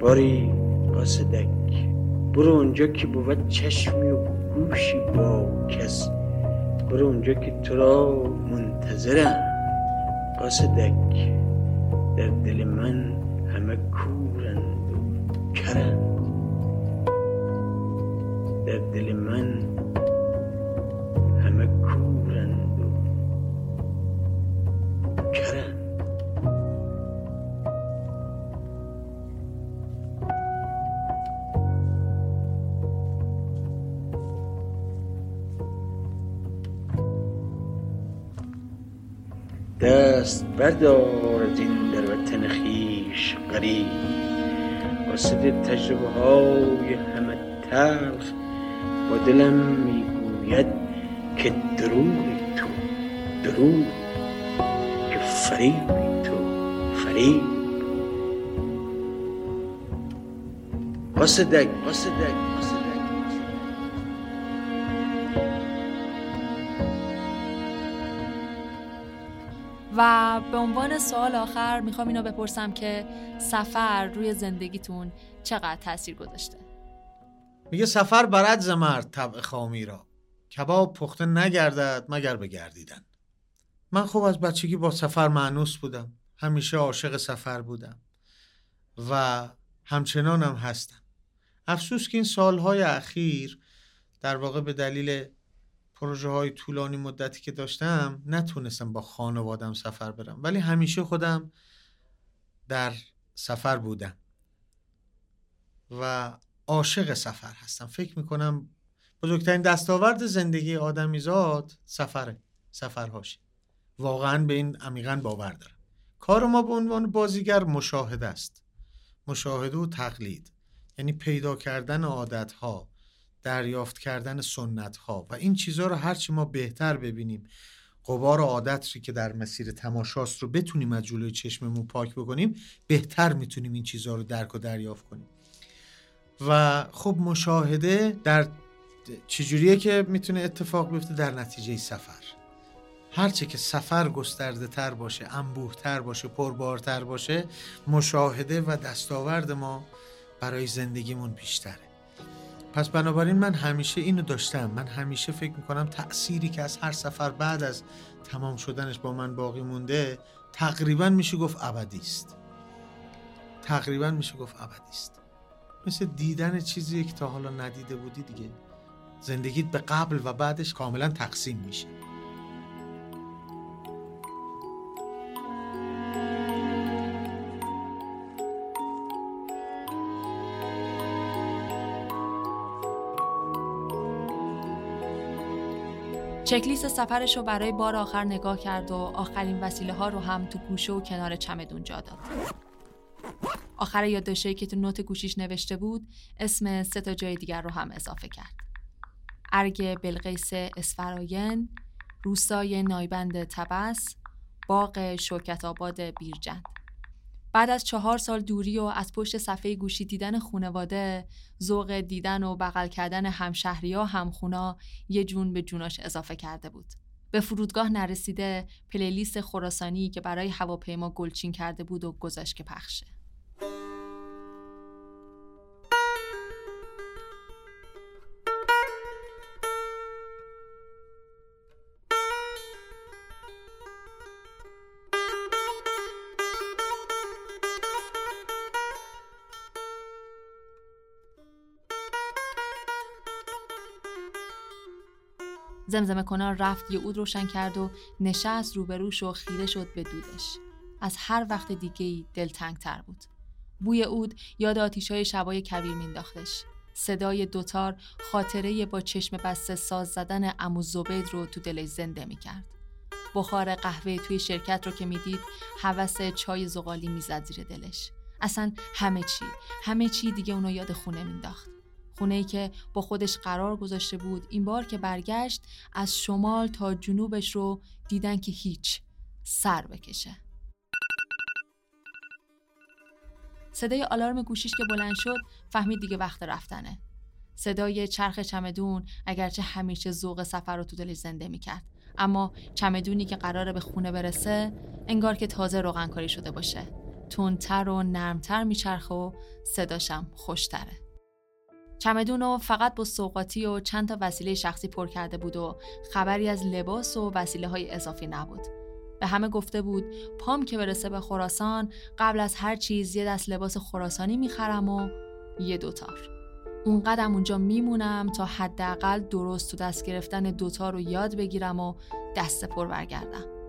M: باری قاصدک برو اونجا که بود چشمی و گوشی با کس. برو اونجا که تو را منتظرم. قاصدک در دل من همه کورند و کرند. در دل من بردار از این در وطن خیش غریب. قاصد تجربه های همه تلخ با دلم می‌گوید که دروغی تو دروغ که فریبی تو فریب. قاصدک قاصدک
B: و به عنوان سوال آخر می‌خوام اینو بپرسم که سفر روی زندگیتون چقدر تاثیر گذاشته؟
C: میگه سفر برد ز مرد طبع خامی را. کباب پخته نگردد مگر بگردیدن من خوب از بچگی با سفر معنوس بودم. همیشه عاشق سفر بودم. و همچنانم هستم. افسوس که این سالهای اخیر در واقع به دلیل پروژه های طولانی مدتی که داشتم نتونستم با خانوادم سفر برم. ولی همیشه خودم در سفر بودم و عاشق سفر هستم. فکر می‌کنم بزرگترین دستاورد زندگی آدمیزاد سفره سفرهاشه. واقعا به این عمیقا باور دارم. کار ما به عنوان بازیگر مشاهده است. مشاهده و تقلید. یعنی پیدا کردن عادت ها دریافت کردن سنت ها و این چیزها رو هرچی ما بهتر ببینیم قبار عادت که در مسیر تماشاست رو بتونیم از جلوی چشممون پاک بکنیم بهتر می‌تونیم این چیزها رو درک و دریافت کنیم. و خب مشاهده در چجوریه که می‌تونه اتفاق بیفته؟ در نتیجه سفر. هرچه که سفر گسترده تر باشه انبوه تر باشه پربارتر باشه مشاهده و دستاورد ما برای زندگیمون بیشتره. پس بنابراین من همیشه اینو داشتم. من همیشه فکر می‌کنم تأثیری که از هر سفر بعد از تمام شدنش با من باقی مونده تقریبا میشه گفت ابدی است. تقریبا میشه گفت ابدی است. مثل دیدن چیزی که تا حالا ندیده بودی دیگه زندگیت به قبل و بعدش کاملا تقسیم میشه.
B: چکلیست سفرش رو برای بار آخر نگاه کرد و آخرین وسیله ها رو هم تو گوشه و کنار چمدون جا داد. آخر یادداشتی که تو نوت گوشیش نوشته بود اسم سه تا جای دیگر رو هم اضافه کرد. ارگ بلقیس اسفراین، روستای نایبند تبس، باغ شوکت آباد بیرجند. بعد از چهار سال دوری و از پشت صفحه گوشی دیدن خونواده، ذوق دیدن و بغل کردن همشهری ها همخونا یه جون به جوناش اضافه کرده بود. به فرودگاه نرسیده پلیلیست خراسانی که برای هواپیما گلچین کرده بود و گذاشت که پخشه. زمزمه کنار رفت یه اود روشن کرد و نشست روبروش و خیره شد به دودش. از هر وقت دیگه ای دلتنگ تر بود. بوی اود یاد آتیش های شبای کبیر مینداختش. صدای دوتار خاطره با چشم بسته ساز زدن امو زبید رو تو دلش زنده می‌کرد. بخار قهوه توی شرکت رو که می‌دید هوس چای زغالی می‌زد زیر دلش. اصلا همه چی همه چی دیگه اونو یاد خونه مینداخت. خونه که با خودش قرار گذاشته بود این بار که برگشت از شمال تا جنوبش رو دیدن که هیچ سر بکشه. صدای آلارم گوشیش که بلند شد فهمید دیگه وقت رفتنه. صدای چرخ چمدون اگرچه همیشه ذوق سفر رو تو دلش زنده می‌کرد. اما چمدونی که قراره به خونه برسه انگار که تازه روغنکاری شده باشه. تندتر و نرمتر میچرخه و صداشم خوشتره. چمدون رو فقط با سوقاتی و چند تا وسیله شخصی پر کرده بود و خبری از لباس و وسیله های اضافی نبود. به همه گفته بود پام که برسه به خراسان قبل از هر چیز یه دست لباس خراسانی می‌خرم و یه دوتار. اون قدم اونجا میمونم تا حداقل درست تو دست گرفتن دوتار رو یاد بگیرم و دست پر برگردم.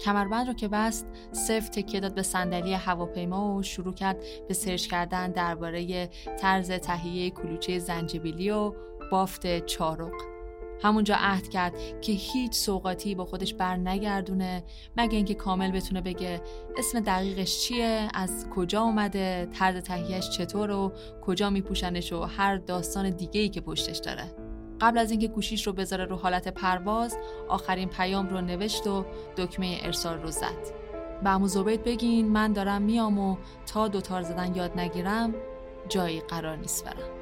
B: کمربند رو که بست صرف تکیه داد به صندلی هواپیما و شروع کرد به سرچ کردن درباره طرز تهیه کلوچه زنجبیلی و بافت چارق همونجا عهد کرد که هیچ سوقاتی با خودش بر نگردونه مگه اینکه کامل بتونه بگه اسم دقیقش چیه از کجا اومده طرز تهیهش چطور و کجا میپوشنش و هر داستان دیگه ای که پشتش داره. قبل از اینکه گوشیش رو بذاره رو حالت پرواز آخرین پیام رو نوشت و دکمه ارسال رو زد. به امو زبید بگین من دارم میام و تا دوتار زدن یاد نگیرم جایی قرار نیست برم.